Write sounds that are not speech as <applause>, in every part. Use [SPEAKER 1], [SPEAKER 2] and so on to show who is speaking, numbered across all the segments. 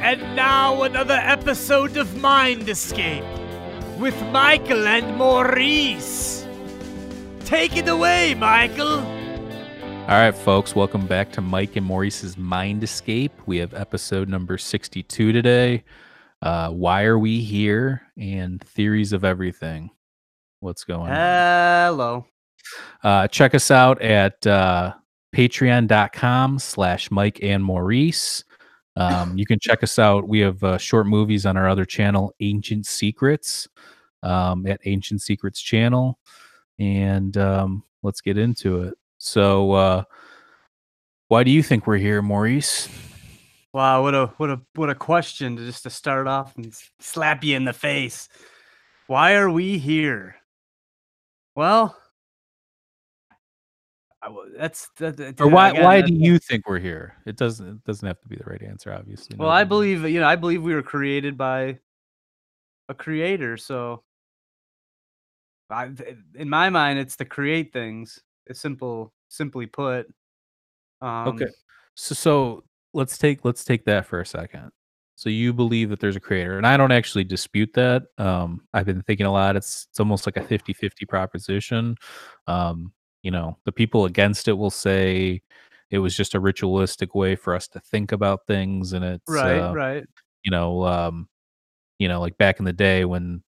[SPEAKER 1] And now another episode of Mind Escape with Michael and Maurice. Take it away, Michael.
[SPEAKER 2] All right, folks, welcome back to Mike and Maurice's Mind Escape. We have episode number 62 today. Uh, why are we here? And theories of everything. What's going on?
[SPEAKER 3] Hello.
[SPEAKER 2] Uh, check us out at uh, patreon.com slash Mike and Maurice. Um, you can check us out. We have uh, short movies on our other channel, Ancient Secrets, um, at Ancient Secrets channel. And um, let's get into it. So, uh, why do you think we're here, Maurice?
[SPEAKER 3] Wow, what a what a what a question to just to start off and slap you in the face. Why are we here? Well, that's that, that-
[SPEAKER 2] Or why
[SPEAKER 3] again,
[SPEAKER 2] why do you think we're here? It doesn't it doesn't have to be the right answer, obviously.
[SPEAKER 3] Well, I believe you know I believe we were created by a creator. So, I, in my mind, it's to create things. It's simple, simply put. Um,
[SPEAKER 2] Okay. So so let's take let's take that for a second. So you believe that there's a creator, and I don't actually dispute that. Um, I've been thinking a lot. It's it's almost like a 50-50 proposition. Um, you know, the people against it will say it was just a ritualistic way for us to think about things, and it's
[SPEAKER 3] Right,
[SPEAKER 2] uh,
[SPEAKER 3] right.
[SPEAKER 2] you know, um, you know, like back in the day when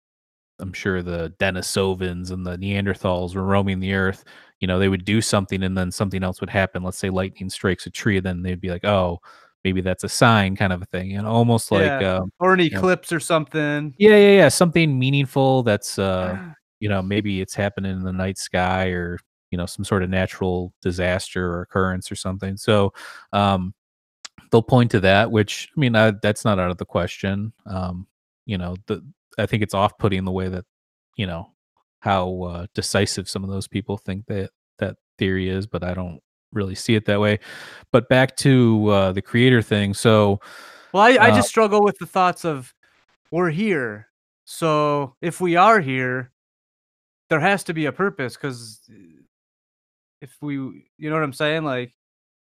[SPEAKER 2] I'm sure the Denisovans and the Neanderthals were roaming the earth, you know, they would do something and then something else would happen. Let's say lightning strikes a tree, and then they'd be like, oh, maybe that's a sign kind of a thing. You know, almost like,
[SPEAKER 3] Yeah.
[SPEAKER 2] um,
[SPEAKER 3] Or an
[SPEAKER 2] know.
[SPEAKER 3] eclipse or something.
[SPEAKER 2] yeah, yeah, yeah, something meaningful that's, uh, <sighs> you know, maybe it's happening in the night sky or, you know, some sort of natural disaster or occurrence or something. So, um, they'll point to that, which I mean, I, that's not out of the question. Um, you know, the I think it's off-putting the way that, you know, how uh, decisive some of those people think that that theory is, but I don't really see it that way. But back to uh, the creator thing. So,
[SPEAKER 3] Well, I, I
[SPEAKER 2] Uh,
[SPEAKER 3] just struggle with the thoughts of we're here. So if we are here, there has to be a purpose because if we, you know what I'm saying? Like,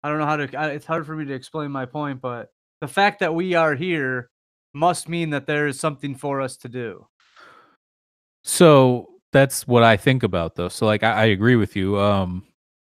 [SPEAKER 3] I don't know how to, I, it's hard for me to explain my point, but the fact that we are here must mean that there is something for us to do.
[SPEAKER 2] So that's what I think about though. So like I, I agree with you. Um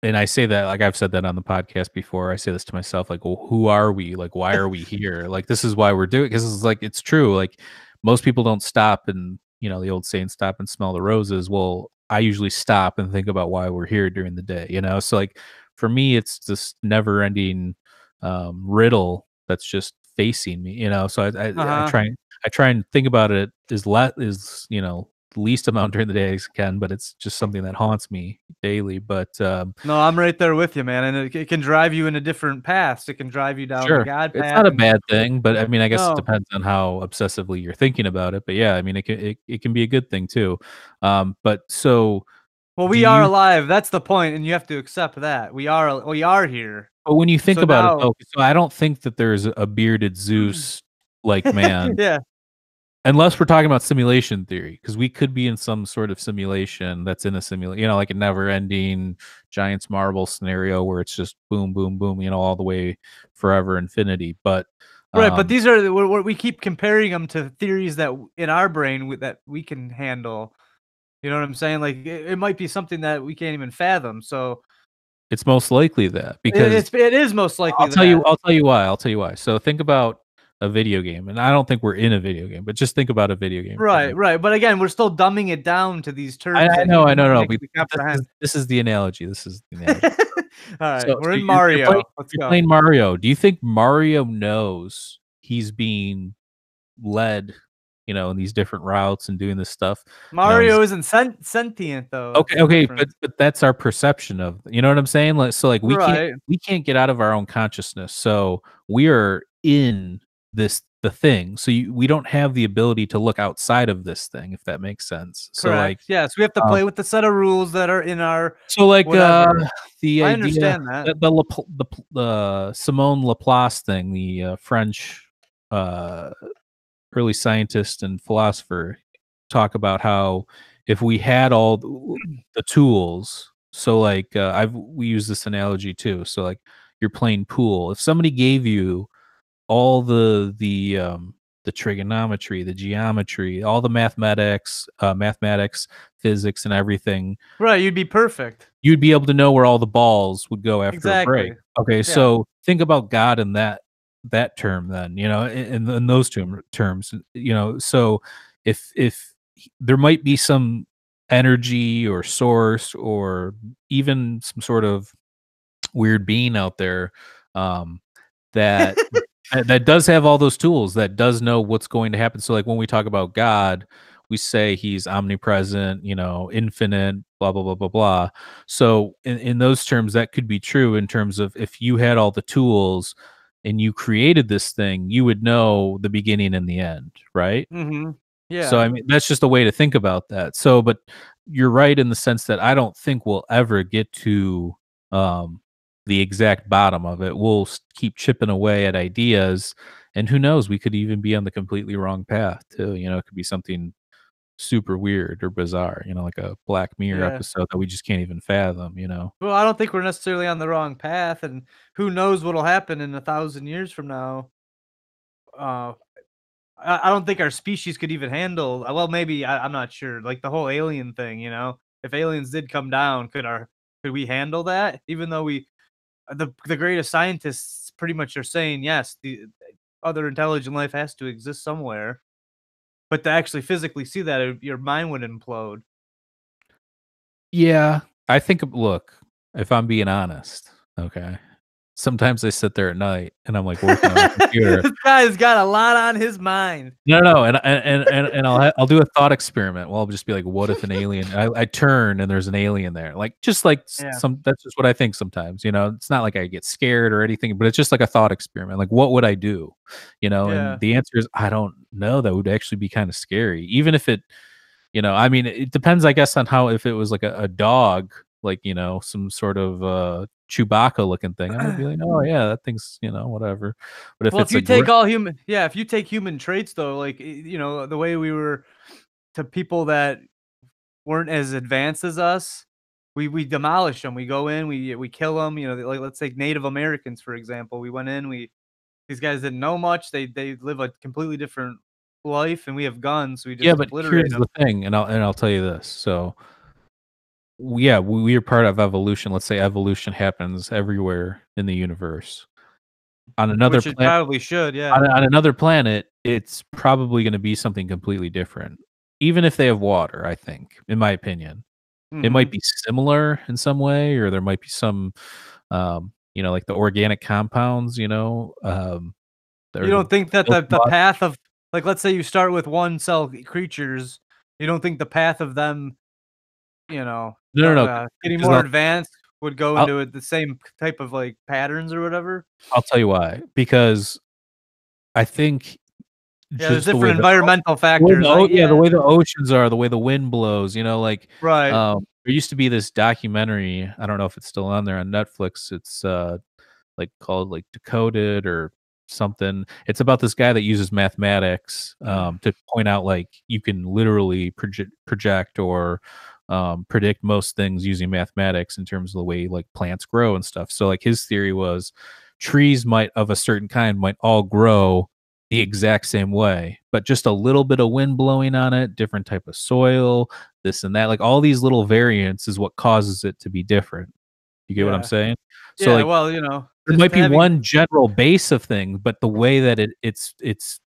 [SPEAKER 2] and I say that like I've said that on the podcast before. I say this to myself, like, well, who are we? Like, why are we here? Like, this is why we're doing because it's like it's true. Like most people don't stop and you know, the old saying stop and smell the roses. Well, I usually stop and think about why we're here during the day, you know? So like for me, it's this never ending um riddle that's just facing me, you know. So I I, I
[SPEAKER 3] Uh-huh.
[SPEAKER 2] try I try and think about it as let is you know least amount during the day I can, but it's just something that haunts me daily. But um,
[SPEAKER 3] No, I'm right there with you, man. And it, it can drive you in a different path. It can drive you down
[SPEAKER 2] sure,
[SPEAKER 3] the God
[SPEAKER 2] it's
[SPEAKER 3] path.
[SPEAKER 2] not a bad thing. But I mean, I guess
[SPEAKER 3] No.
[SPEAKER 2] it depends on how obsessively you're thinking about it. But yeah, I mean, it can it, it can be a good thing too. Um, but so,
[SPEAKER 3] Well, we are
[SPEAKER 2] you-
[SPEAKER 3] alive. That's the point, and you have to accept that we are. We are here.
[SPEAKER 2] but when you think
[SPEAKER 3] So
[SPEAKER 2] about
[SPEAKER 3] now-
[SPEAKER 2] it, though, so I don't think that there's a bearded Zeus like <laughs> man.
[SPEAKER 3] yeah.
[SPEAKER 2] Unless we're talking about simulation theory because we could be in some sort of simulation that's in a simulation you know like a never ending giants marble scenario where it's just boom boom boom you know all the way forever infinity but
[SPEAKER 3] Right,
[SPEAKER 2] um,
[SPEAKER 3] but these are what we keep comparing them to theories that in our brain that we can handle. You know what I'm saying? Like it, it might be something that we can't even fathom. So
[SPEAKER 2] it's most likely that
[SPEAKER 3] it-
[SPEAKER 2] because
[SPEAKER 3] it's it is most likely.
[SPEAKER 2] i'll tell you i'll tell you why i'll tell you why so think about a video game and i don't think we're in a video game but just think about a video game a
[SPEAKER 3] Right, right. But again, we're still dumbing it down to these terms.
[SPEAKER 2] I, I know i know no this is, this is the analogy this is the <laughs> analogy
[SPEAKER 3] All right,
[SPEAKER 2] So-
[SPEAKER 3] we're in
[SPEAKER 2] you're- you're
[SPEAKER 3] Mario.
[SPEAKER 2] playing-
[SPEAKER 3] Let's
[SPEAKER 2] you're
[SPEAKER 3] go.
[SPEAKER 2] playing Mario. Do you think Mario knows he's being led, you know, in these different routes and doing this stuff?
[SPEAKER 3] Mario isn't sen- sentient though.
[SPEAKER 2] Okay, okay,
[SPEAKER 3] difference.
[SPEAKER 2] but but that's our perception of you know what I'm saying? Like so like we
[SPEAKER 3] Right.
[SPEAKER 2] can't we can't get out of our own consciousness. So we are in this the thing. So you, we don't have the ability to look outside of this thing if that makes sense. So
[SPEAKER 3] Correct.
[SPEAKER 2] like
[SPEAKER 3] yes, we have to
[SPEAKER 2] um,
[SPEAKER 3] play with the set of rules that are in our.
[SPEAKER 2] so like uh the
[SPEAKER 3] I
[SPEAKER 2] idea
[SPEAKER 3] understand that.
[SPEAKER 2] the the, the Simone Laplace thing, the uh, French uh, early scientist and philosopher, talk about how if we had all the, <clears throat> the tools, so like uh, I've we use this analogy too. So like you're playing pool. If somebody gave you all the the um the trigonometry, the geometry, all the mathematics, uh, mathematics, physics, and everything,
[SPEAKER 3] Right, you'd be perfect.
[SPEAKER 2] you'd be able to know where all the balls would go after a break.
[SPEAKER 3] Exactly.
[SPEAKER 2] Okay, so think about God in that that term, then you know, in, in, in those term, terms, you know. So if if there might be some energy or source or even some sort of weird being out there um, that <laughs> that that does have all those tools that does know what's going to happen so like when we talk about god we say he's omnipresent you know infinite blah blah blah blah blah so in, in those terms that could be true in terms of if you had all the tools and you created this thing you would know the beginning and the end right
[SPEAKER 3] Mm-hmm. Yeah.
[SPEAKER 2] so I mean, that's just a way to think about that. So, but you're right in the sense that I don't think we'll ever get to um, the exact bottom of it. We'll keep chipping away at ideas, and who knows? We could even be on the completely wrong path too. You know, it could be something super weird or bizarre. You know, like a Black Mirror
[SPEAKER 3] Yeah.
[SPEAKER 2] episode that we just can't even fathom. You know.
[SPEAKER 3] Well, I don't think we're necessarily on the wrong path, and who knows what'll happen in a thousand years from now. Uh, I, I don't think our species could even handle. uh, Well, maybe I, I'm not sure. Like the whole alien thing, you know, if aliens did come down, could our could we handle that? Even though we, the the greatest scientists pretty much are saying yes, the other intelligent life has to exist somewhere. But to actually physically see that, it, your mind would implode.
[SPEAKER 2] Yeah, I think. Look, if I'm being honest, okay. Sometimes I sit there at night and I'm like working on the <laughs> computer.
[SPEAKER 3] this guy's got a lot on his mind.
[SPEAKER 2] No, no, and and and and, I'll I'll do a thought experiment. Well, I'll just be like, what if an alien? I, I turn and there's an alien there, like just like
[SPEAKER 3] Yeah.
[SPEAKER 2] some. That's just what I think sometimes. You know, it's not like I get scared or anything, but it's just like a thought experiment. Like, what would I do? You know,
[SPEAKER 3] Yeah.
[SPEAKER 2] and the answer is I don't know. That would actually be kind of scary, even if it. You know, I mean, it depends, I guess, on how if it was like a, a dog, like you know, some sort of uh Chewbacca looking thing. I might be like, oh <sighs> yeah, that thing's you know whatever. But if
[SPEAKER 3] well,
[SPEAKER 2] it's
[SPEAKER 3] if you take
[SPEAKER 2] gri-
[SPEAKER 3] all human, yeah, if you take human traits though, like you know the way we were to people that weren't as advanced as us, we we demolish them. We go in, we we kill them. You know, like let's take Native Americans for example. We went in, we these guys didn't know much. They they live a completely different life, and we have guns. So we just
[SPEAKER 2] yeah, but here's
[SPEAKER 3] 'em.
[SPEAKER 2] the thing, and I'll and I'll tell you this. So, yeah, we, we are part of evolution. Let's say evolution happens everywhere in the universe. On another
[SPEAKER 3] which
[SPEAKER 2] planet,
[SPEAKER 3] probably should, yeah.
[SPEAKER 2] on, on another planet, it's probably going to be something completely different. Even if they have water, I think, in my opinion, it might
[SPEAKER 3] Mhm.
[SPEAKER 2] be similar in some way, or there might be some, um, you know, like the organic compounds. You know, um,
[SPEAKER 3] You don't think that the, the path of like let's say you start with one cell creatures, you don't think the path of them, you know,
[SPEAKER 2] No, no, no,
[SPEAKER 3] uh, getting more
[SPEAKER 2] I'll-
[SPEAKER 3] advanced would go
[SPEAKER 2] I'll-
[SPEAKER 3] into it the same type of like patterns or whatever.
[SPEAKER 2] I'll tell you why. Because I think
[SPEAKER 3] Yeah, there's
[SPEAKER 2] just the way
[SPEAKER 3] different
[SPEAKER 2] the-
[SPEAKER 3] environmental
[SPEAKER 2] the
[SPEAKER 3] factors.
[SPEAKER 2] the o- yeah, the way the oceans are, the way the wind blows, you know, like
[SPEAKER 3] right.
[SPEAKER 2] um there used to be this documentary, I don't know if it's still on there on Netflix. It's uh like called like Decoded or something. It's about this guy that uses mathematics um to point out like you can literally project project or um predict most things using mathematics in terms of the way like plants grow and stuff. So like his theory was trees might of a certain kind might all grow the exact same way but just a little bit of wind blowing on it different type of soil this and that like all these little variants is what causes it to be different you get what i'm
[SPEAKER 3] Yeah.
[SPEAKER 2] saying
[SPEAKER 3] yeah,
[SPEAKER 2] so like
[SPEAKER 3] well, you know,
[SPEAKER 2] there might be
[SPEAKER 3] having-
[SPEAKER 2] one general base of things but the way that it it's it's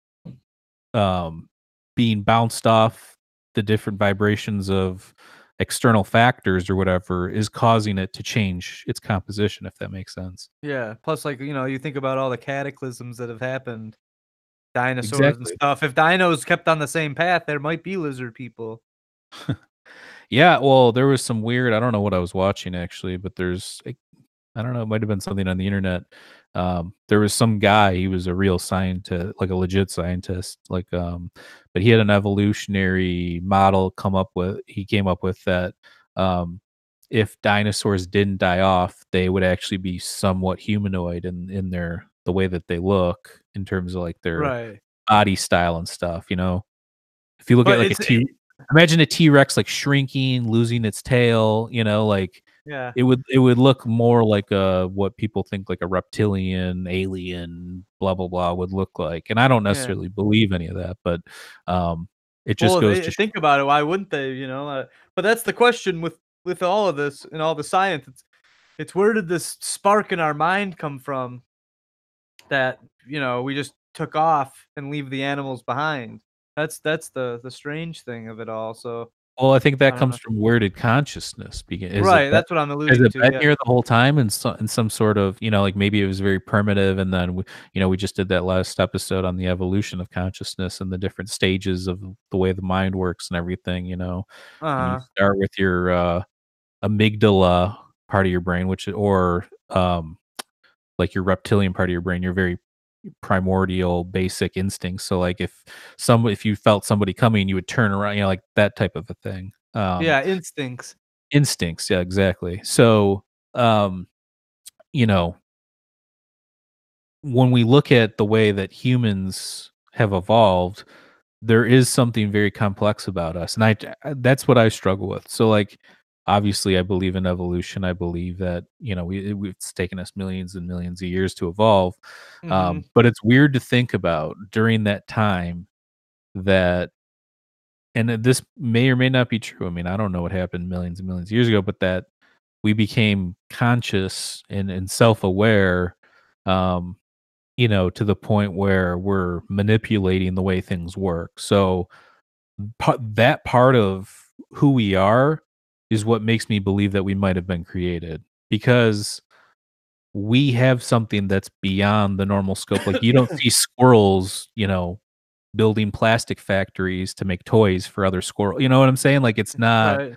[SPEAKER 2] um being bounced off the different vibrations of external factors or whatever is causing it to change its composition if that makes sense
[SPEAKER 3] Yeah. Plus, like you know, you think about all the cataclysms that have happened, dinosaurs
[SPEAKER 2] Exactly.
[SPEAKER 3] and stuff. If dinos kept on the same path, there might be lizard people. <laughs>
[SPEAKER 2] Yeah, well, there was some weird. I don't know what I was watching actually, but there's, like, I don't know, it might have been something on the internet. Um, there was some guy. He was a real scientist, like a legit scientist. Like, um, but he had an evolutionary model come up with. He came up with that. Um, if dinosaurs didn't die off, they would actually be somewhat humanoid in in their the way that they look in terms of like their
[SPEAKER 3] Right.
[SPEAKER 2] body style and stuff. You know, if you look
[SPEAKER 3] But
[SPEAKER 2] at like a t imagine a T Rex like shrinking, losing its tail. You know, like
[SPEAKER 3] Yeah.
[SPEAKER 2] it would it would look more like a what people think like a reptilian alien blah blah blah would look like and i don't
[SPEAKER 3] Yeah.
[SPEAKER 2] necessarily believe any of that but um it just
[SPEAKER 3] well,
[SPEAKER 2] goes
[SPEAKER 3] they-
[SPEAKER 2] to sh-
[SPEAKER 3] think about it. Why wouldn't they? You know, uh, but that's the question with with all of this and all the science. It's it's where did this spark in our mind come from? That you know we just took off and leave the animals behind. That's that's the the strange thing of it all. So
[SPEAKER 2] well i think that
[SPEAKER 3] don't
[SPEAKER 2] comes
[SPEAKER 3] know.
[SPEAKER 2] from where did consciousness is
[SPEAKER 3] right, that's what I'm
[SPEAKER 2] has
[SPEAKER 3] alluding
[SPEAKER 2] it
[SPEAKER 3] to.
[SPEAKER 2] been
[SPEAKER 3] yeah.
[SPEAKER 2] here the whole time in, so, in some sort of you know like maybe it was very primitive and then we, you know we just did that last episode on the evolution of consciousness and the different stages of the way the mind works and everything you know and
[SPEAKER 3] Uh-huh.
[SPEAKER 2] you start with your uh, amygdala part of your brain, which or um, like your reptilian part of your brain, your very primordial basic instincts. So like if some if you felt somebody coming, you would turn around, you know, like that type of a thing. Um,
[SPEAKER 3] yeah, instincts.
[SPEAKER 2] instincts. Yeah, exactly. So um, you know, when we look at the way that humans have evolved, there is something very complex about us, and I I- that's what I struggle with. So like obviously I believe in evolution. I believe that, you know, we it- it's taken us millions and millions of years to evolve.
[SPEAKER 3] Mhm.
[SPEAKER 2] Um, but it's weird to think about during that time that and uh, this may or may not be true. I mean, I don't know what happened millions and millions of years ago, but that we became conscious and, and self-aware um you know to the point where we're manipulating the way things work so pa- that part of who we are is what makes me believe that we might have been created because we have something that's beyond the normal scope. Like you don't <laughs> see squirrels you know building plastic factories to make toys for other squirrels you know what i'm saying? Like it's not
[SPEAKER 3] right.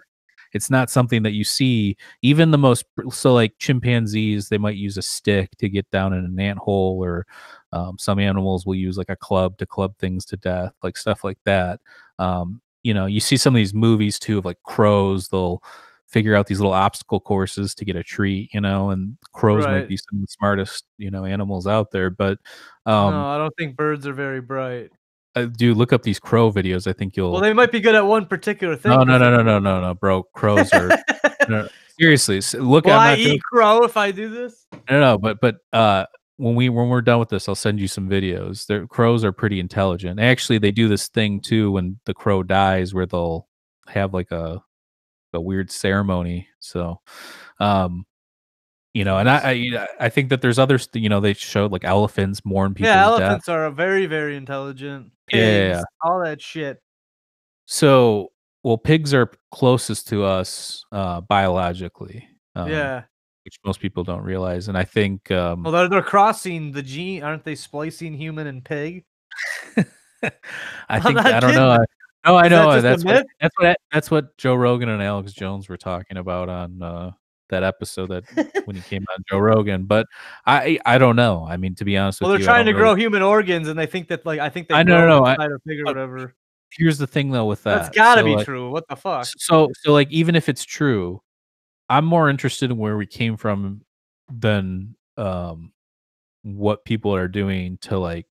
[SPEAKER 2] it's not something that you see. Even the most so like chimpanzees they might use a stick to get down in an ant hole or um, some animals will use like a club to club things to death like stuff like that. Um, you know you see some of these movies too of like crows they'll figure out these little obstacle courses to get a treat you know and crows might be some of the smartest you know animals out there but um
[SPEAKER 3] no, I don't think birds are very bright.
[SPEAKER 2] uh, dude look up these crow videos i think you'll
[SPEAKER 3] Well, they might be good at one particular thing.
[SPEAKER 2] no no no no no no no bro crows are <laughs> no, seriously look
[SPEAKER 3] Will
[SPEAKER 2] i'm
[SPEAKER 3] I
[SPEAKER 2] joking.
[SPEAKER 3] eat crow if I do this?
[SPEAKER 2] No, no, but but uh, when we when we're done with this, I'll send you some videos. Their crows are pretty intelligent. Actually, they do this thing too when the crow dies, where they'll have like a a weird ceremony. So, um, you know, and I I, I think that there's others. You know, they showed like elephants mourn people.
[SPEAKER 3] yeah,
[SPEAKER 2] death.
[SPEAKER 3] elephants are very, very intelligent.
[SPEAKER 2] Yeah, yeah.
[SPEAKER 3] Pigs, all that shit.
[SPEAKER 2] So, well, pigs are closest to us uh, biologically. Um,
[SPEAKER 3] yeah.
[SPEAKER 2] Which most people don't realize, and I think um,
[SPEAKER 3] Well, they're, they're crossing the gene, aren't they? Splicing human and pig. <laughs>
[SPEAKER 2] I think I don't know. I, no, I
[SPEAKER 3] that
[SPEAKER 2] know
[SPEAKER 3] just
[SPEAKER 2] that's what, that's what that's what Joe Rogan and Alex Jones were talking about on uh, that episode that when he came on Joe Rogan. But I I don't know. I mean, to be honest
[SPEAKER 3] Well, they're
[SPEAKER 2] you,
[SPEAKER 3] trying to
[SPEAKER 2] don't
[SPEAKER 3] grow human organs, and they think that like I think they
[SPEAKER 2] I know, no, no, I-
[SPEAKER 3] pig or whatever.
[SPEAKER 2] Here's the thing though with that.
[SPEAKER 3] That's gotta
[SPEAKER 2] So,
[SPEAKER 3] be
[SPEAKER 2] like,
[SPEAKER 3] true. What the fuck?
[SPEAKER 2] So so like even if it's true, I'm more interested in where we came from than um what people are doing to like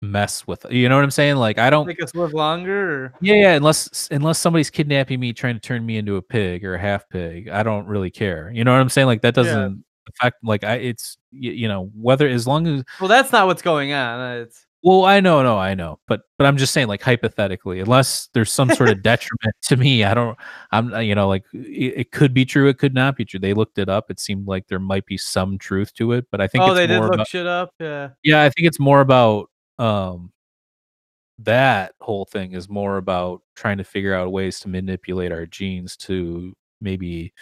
[SPEAKER 2] mess with you know what I'm saying? Like I don't
[SPEAKER 3] Make us live longer. Or...
[SPEAKER 2] Yeah, yeah. Unless unless somebody's kidnapping me, trying to turn me into a pig or a half pig, I don't really care. You know what I'm saying? Like that doesn't affect. Like I, it's you, you know whether as long as
[SPEAKER 3] Well, that's not what's going on. uh, It's
[SPEAKER 2] well, I know, no, I know, but but I'm just saying, like hypothetically, unless there's some sort of <laughs> detriment to me, I don't. I'm uh, you know like it, it could be true, it could not be true. They looked it up. It seemed like there might be some truth to it, but I think
[SPEAKER 3] oh,
[SPEAKER 2] it's
[SPEAKER 3] they did look
[SPEAKER 2] about
[SPEAKER 3] shit up. Yeah.
[SPEAKER 2] yeah i think it's more about um that whole thing is more about trying to figure out ways to manipulate our genes to maybe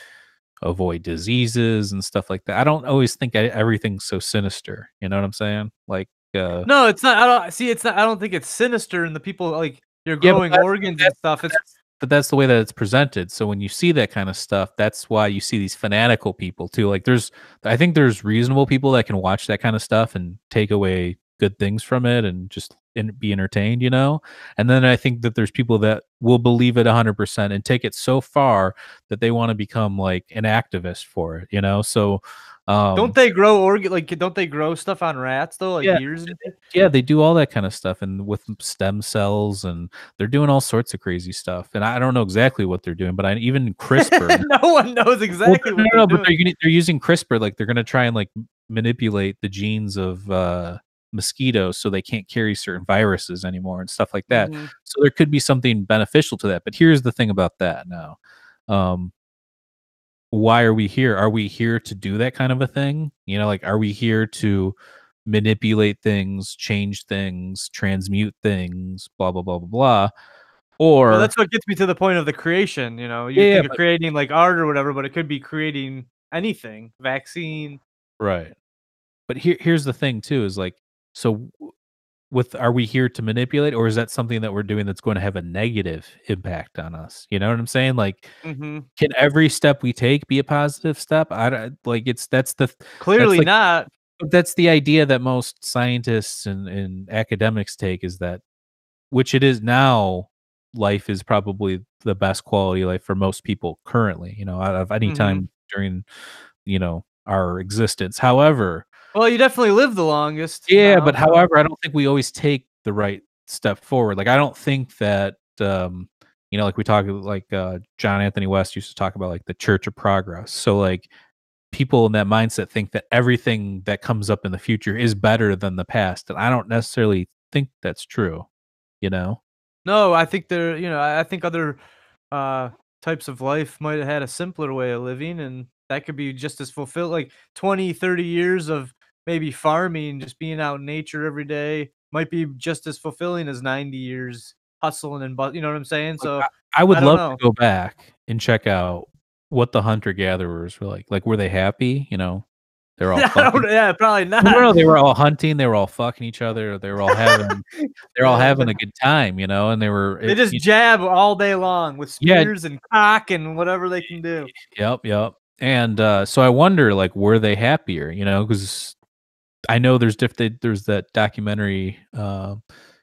[SPEAKER 2] avoid diseases and stuff like that i don't always think e- everything's so sinister you know what i'm saying like uh
[SPEAKER 3] No, it's not. I don't see. It's not. I don't think it's sinister. And the people like you're
[SPEAKER 2] Yeah,
[SPEAKER 3] growing
[SPEAKER 2] that's-
[SPEAKER 3] organs and stuff. It's
[SPEAKER 2] but that's the way that it's presented so when you see that kind of stuff that's why you see these fanatical people too like there's i think there's reasonable people that can watch that kind of stuff and take away good things from it and just and be entertained, you know? And then I think that there's people that will believe it 100% and take it so far that they want to become like an activist for it, you know? So um
[SPEAKER 3] don't they grow organ like don't they grow stuff on rats though like
[SPEAKER 2] Yeah.
[SPEAKER 3] years
[SPEAKER 2] yeah, they do all that kind of stuff and with stem cells and they're doing all sorts of crazy stuff. And I don't know exactly what they're doing, but I even CRISPR <laughs>
[SPEAKER 3] no one knows exactly what
[SPEAKER 2] no,
[SPEAKER 3] they're
[SPEAKER 2] no, but they're they're using CRISPR. Like they're gonna try and like manipulate the genes of uh, mosquitoes so they can't carry certain viruses anymore and stuff like that.
[SPEAKER 3] Mhm.
[SPEAKER 2] So there could be something beneficial to that. But here's the thing about that now. Um, why are we here? Are we here to do that kind of a thing? You know, like are we here to manipulate things, change things, transmute things, blah blah blah blah blah? Or
[SPEAKER 3] Well, that's what gets me to the point of the creation. You know, you
[SPEAKER 2] Yeah,
[SPEAKER 3] think of creating like art or whatever, but it could be creating anything, vaccine.
[SPEAKER 2] Right. But here here's the thing too is like so with are we here to manipulate or is that something that we're doing that's going to have a negative impact on us? You know what I'm saying? Like
[SPEAKER 3] hmm
[SPEAKER 2] can every step we take be a positive step? I don't like it's that's the
[SPEAKER 3] Clearly
[SPEAKER 2] like-
[SPEAKER 3] not.
[SPEAKER 2] that's the idea that most scientists and, and academics take is that which it is now life is probably the best quality life for most people currently, you know, out of any
[SPEAKER 3] Mhm.
[SPEAKER 2] time during you know our existence. However,
[SPEAKER 3] Well, you definitely live the longest.
[SPEAKER 2] yeah, but however, I don't think we always take the right step forward. Like I don't think that um you know, like we talk like uh John Anthony West used to talk about like the church of progress. So like people in that mindset think that everything that comes up in the future is better than the past. And I don't necessarily think that's true, you know?
[SPEAKER 3] No, I think there. You know, I I think other uh types of life might have had a simpler way of living, and that could be just as fulfilled. Like 20, 30 years of maybe farming, just being out in nature every day, might be just as fulfilling as ninety years hustling and but. You know what I'm saying? So
[SPEAKER 2] I would
[SPEAKER 3] I
[SPEAKER 2] love
[SPEAKER 3] know.
[SPEAKER 2] to go back and check out what the hunter gatherers were like. Like were they happy, you know? They're all <laughs>
[SPEAKER 3] I yeah, probably not.
[SPEAKER 2] No, no, they were all hunting. They were all fucking each other. They were all having, <laughs> they're all having a good time, you know. And they were,
[SPEAKER 3] They
[SPEAKER 2] it-
[SPEAKER 3] just jab all day long with
[SPEAKER 2] Yeah.
[SPEAKER 3] spears and cock and whatever they can do.
[SPEAKER 2] yep, yep. And uh, so I wonder, like, were they happier, you know? Because I know there's different. There's that documentary. Uh,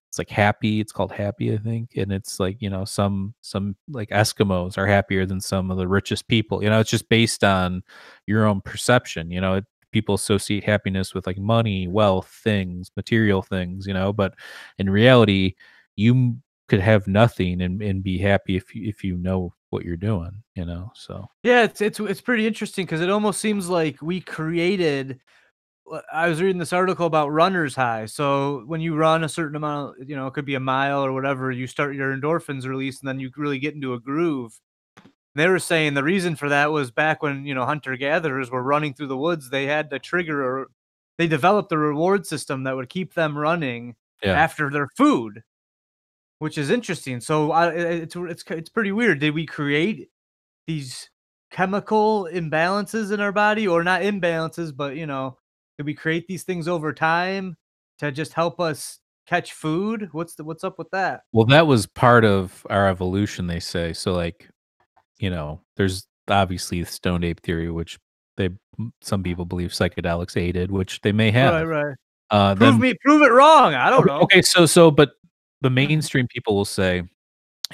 [SPEAKER 2] it's like Happy. It's called Happy, I think, and it's like you know some some like Eskimos are happier than some of the richest people. You know, it's just based on your own perception. You know, it, people associate happiness with like money, wealth, things, material things. You know, but in reality, you could have nothing and, and be happy if you if you know what you're doing. You know, so
[SPEAKER 3] Yeah, it's it's it's pretty interesting because it almost seems like we created. W- I was reading this article about runner's high. So when you run a certain amount, you know, it could be a mile or whatever, you start your endorphins release, and then you really get into a groove. They were saying the reason for that was back when you know hunter gatherers were running through the woods. They had to trigger, a, they developed a reward system that would keep them running
[SPEAKER 2] yeah.
[SPEAKER 3] after their food, which is interesting. So I, i- it's it's it's pretty weird. Did we create these chemical imbalances in our body, or not imbalances, but you know, did we create these things over time to just help us catch food? What's the what's up with that?
[SPEAKER 2] Well, that was part of our evolution, they say. So, like, you know, there's obviously the stoned ape theory, which they some people believe psychedelics aided, which they may have.
[SPEAKER 3] Right, right.
[SPEAKER 2] Uh,
[SPEAKER 3] Prove
[SPEAKER 2] then-
[SPEAKER 3] me, prove it wrong. I don't know.
[SPEAKER 2] okay, so so, but the <laughs> mainstream people will say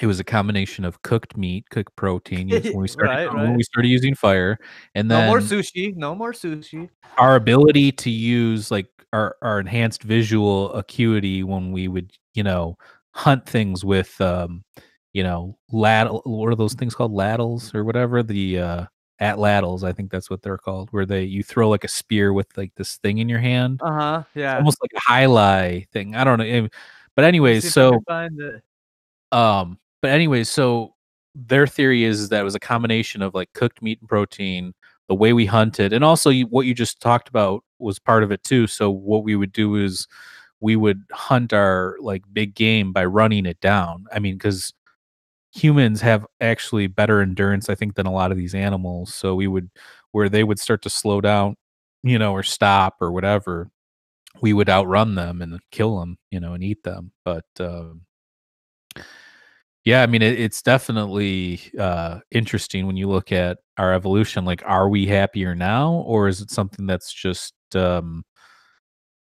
[SPEAKER 2] it was a combination of cooked meat, cooked protein. When we <laughs> started,
[SPEAKER 3] Right,
[SPEAKER 2] when
[SPEAKER 3] right.
[SPEAKER 2] we started using fire, and then No
[SPEAKER 3] more sushi. No more sushi.
[SPEAKER 2] our ability to use like our, our enhanced visual acuity when we would you know hunt things with um you know ladle what are those things called ladles or whatever the uh atlatls i think that's what they're called where they you throw like a spear with like this thing in your hand
[SPEAKER 3] Uh huh.
[SPEAKER 2] It's
[SPEAKER 3] Yeah.
[SPEAKER 2] almost like a highlight thing i don't know eh, but anyways
[SPEAKER 3] see if I
[SPEAKER 2] so
[SPEAKER 3] can find it.
[SPEAKER 2] um, but anyways, so their theory is that it was a combination of like cooked meat and protein, the way we hunted, and also you, what you just talked about was part of it too. So what we would do is we would hunt our like big game by running it down. I mean, because humans have actually better endurance, I think, than a lot of these animals. So we would where they would start to slow down, you know, or stop or whatever. We would outrun them and kill them, you know, and eat them. But um, yeah, I mean, it, it's definitely uh, interesting when you look at our evolution. Like, are we happier now, or is it something that's just, um,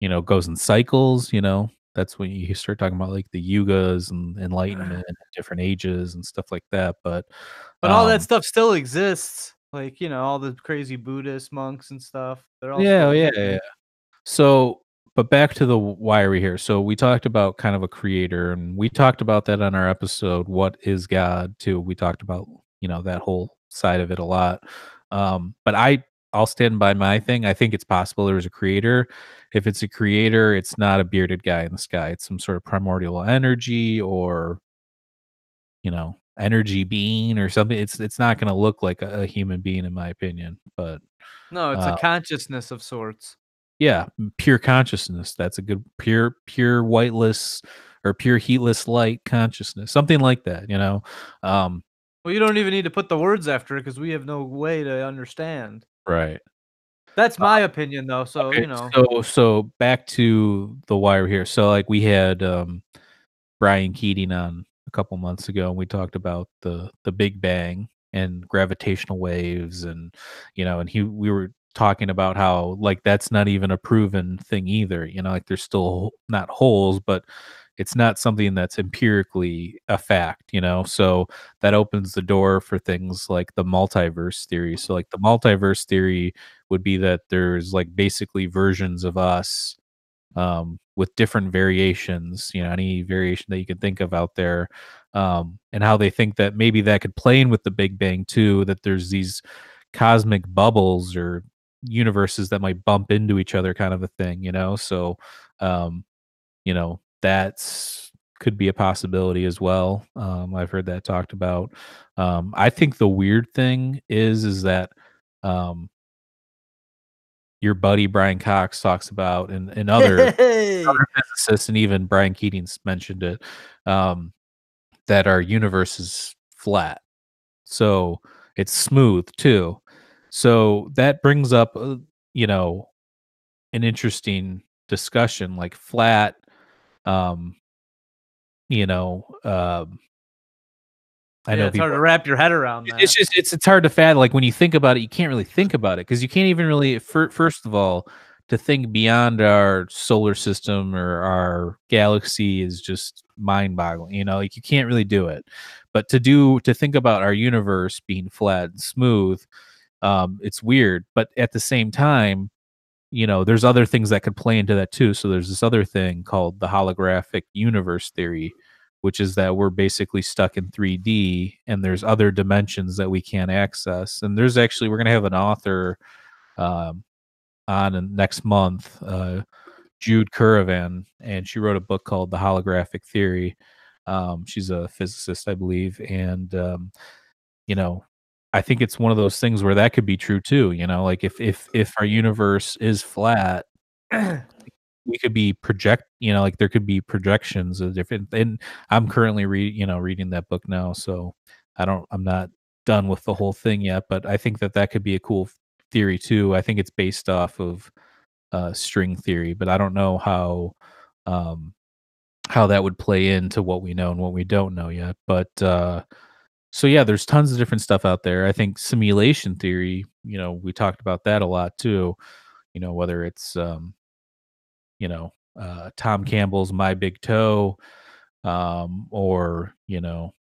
[SPEAKER 2] you know, goes in cycles? You know, That's when you start talking about like the yugas and <sighs> enlightenment and different ages and stuff like that. But
[SPEAKER 3] But all that
[SPEAKER 2] um,
[SPEAKER 3] stuff still exists. Like, you know, all the crazy Buddhist monks and stuff. They're all
[SPEAKER 2] yeah,
[SPEAKER 3] still
[SPEAKER 2] yeah, yeah. So, but back to the why are we here? So we talked about kind of a creator, and we talked about that on our episode. What is God? Too. We talked about you know that whole side of it a lot. Um, but I I'll stand by my thing. I think it's possible there's a creator. If it's a creator, it's not a bearded guy in the sky. It's some sort of primordial energy or you know energy being or something. It's it's not going to look like a, a human being, in my opinion. But
[SPEAKER 3] No, it's
[SPEAKER 2] Uh,
[SPEAKER 3] a consciousness of sorts.
[SPEAKER 2] Yeah pure consciousness that's a good pure pure whiteless or pure heatless light consciousness something like that you know um
[SPEAKER 3] Well, you don't even need to put the words after it because we have no way to understand.
[SPEAKER 2] right
[SPEAKER 3] That's my opinion, though. So
[SPEAKER 2] Okay,
[SPEAKER 3] you know,
[SPEAKER 2] so so back to the wire here so like we had um brian keating on a couple months ago and we talked about the the big bang and gravitational waves and you know and he we were talking about how like that's not even a proven thing either you know like there's still not holes but it's not something that's empirically a fact you know? So that opens the door for things like the multiverse theory. So like the multiverse theory would be that there's like basically versions of us um, with different variations, you know, any variation that you can think of out there, um, and how they think that maybe that could play in with the Big Bang too, that there's these cosmic bubbles or universes that might bump into each other kind of a thing, you know? So, um, you know, that's could be a possibility as well. Um, I've heard that talked about. Um, I think the weird thing is, is that, um, your buddy Brian Cox talks about and, and other
[SPEAKER 3] Hey!
[SPEAKER 2] other <laughs> physicists and even Brian Keating's mentioned it um, that our universe is flat, so it's smooth too. So that brings up, uh, you know, an interesting discussion. Like flat, um, you know, um, I
[SPEAKER 3] yeah,
[SPEAKER 2] know
[SPEAKER 3] it's
[SPEAKER 2] people
[SPEAKER 3] hard to wrap your head around that.
[SPEAKER 2] it's just it's it's hard to fathom. Like when you think about it, you can't really think about it because you can't even really. Fir- first of all, to think beyond our solar system or our galaxy is just mind-boggling. You know, like you can't really do it. But to do to think about our universe being flat and smooth, um, it's weird. But at the same time, you know, there's other things that could play into that too. So there's this other thing called the holographic universe theory, which is that we're basically stuck in 3D and there's other dimensions that we can't access. And there's actually we're gonna have an author um, on next month, uh, Jude Currivan, and she wrote a book called The Holographic Theory. Um, she's a physicist, I believe, and um, you know, I think it's one of those things where that could be true too. You know, like if if if our universe is flat, <clears throat> we could be project. You know, like there could be projections of different. And I'm currently read you know reading that book now, so I don't. I'm not done with the whole thing yet, but I think that that could be a cool theory too. I think it's based off of uh, string theory, but I don't know how um, how that would play into what we know and what we don't know yet. But uh, so yeah, there's tons of different stuff out there. I think simulation theory, you know, we talked about that a lot too. You know, whether it's um, you know, uh, Tom Campbell's My Big Toe, um, or you know,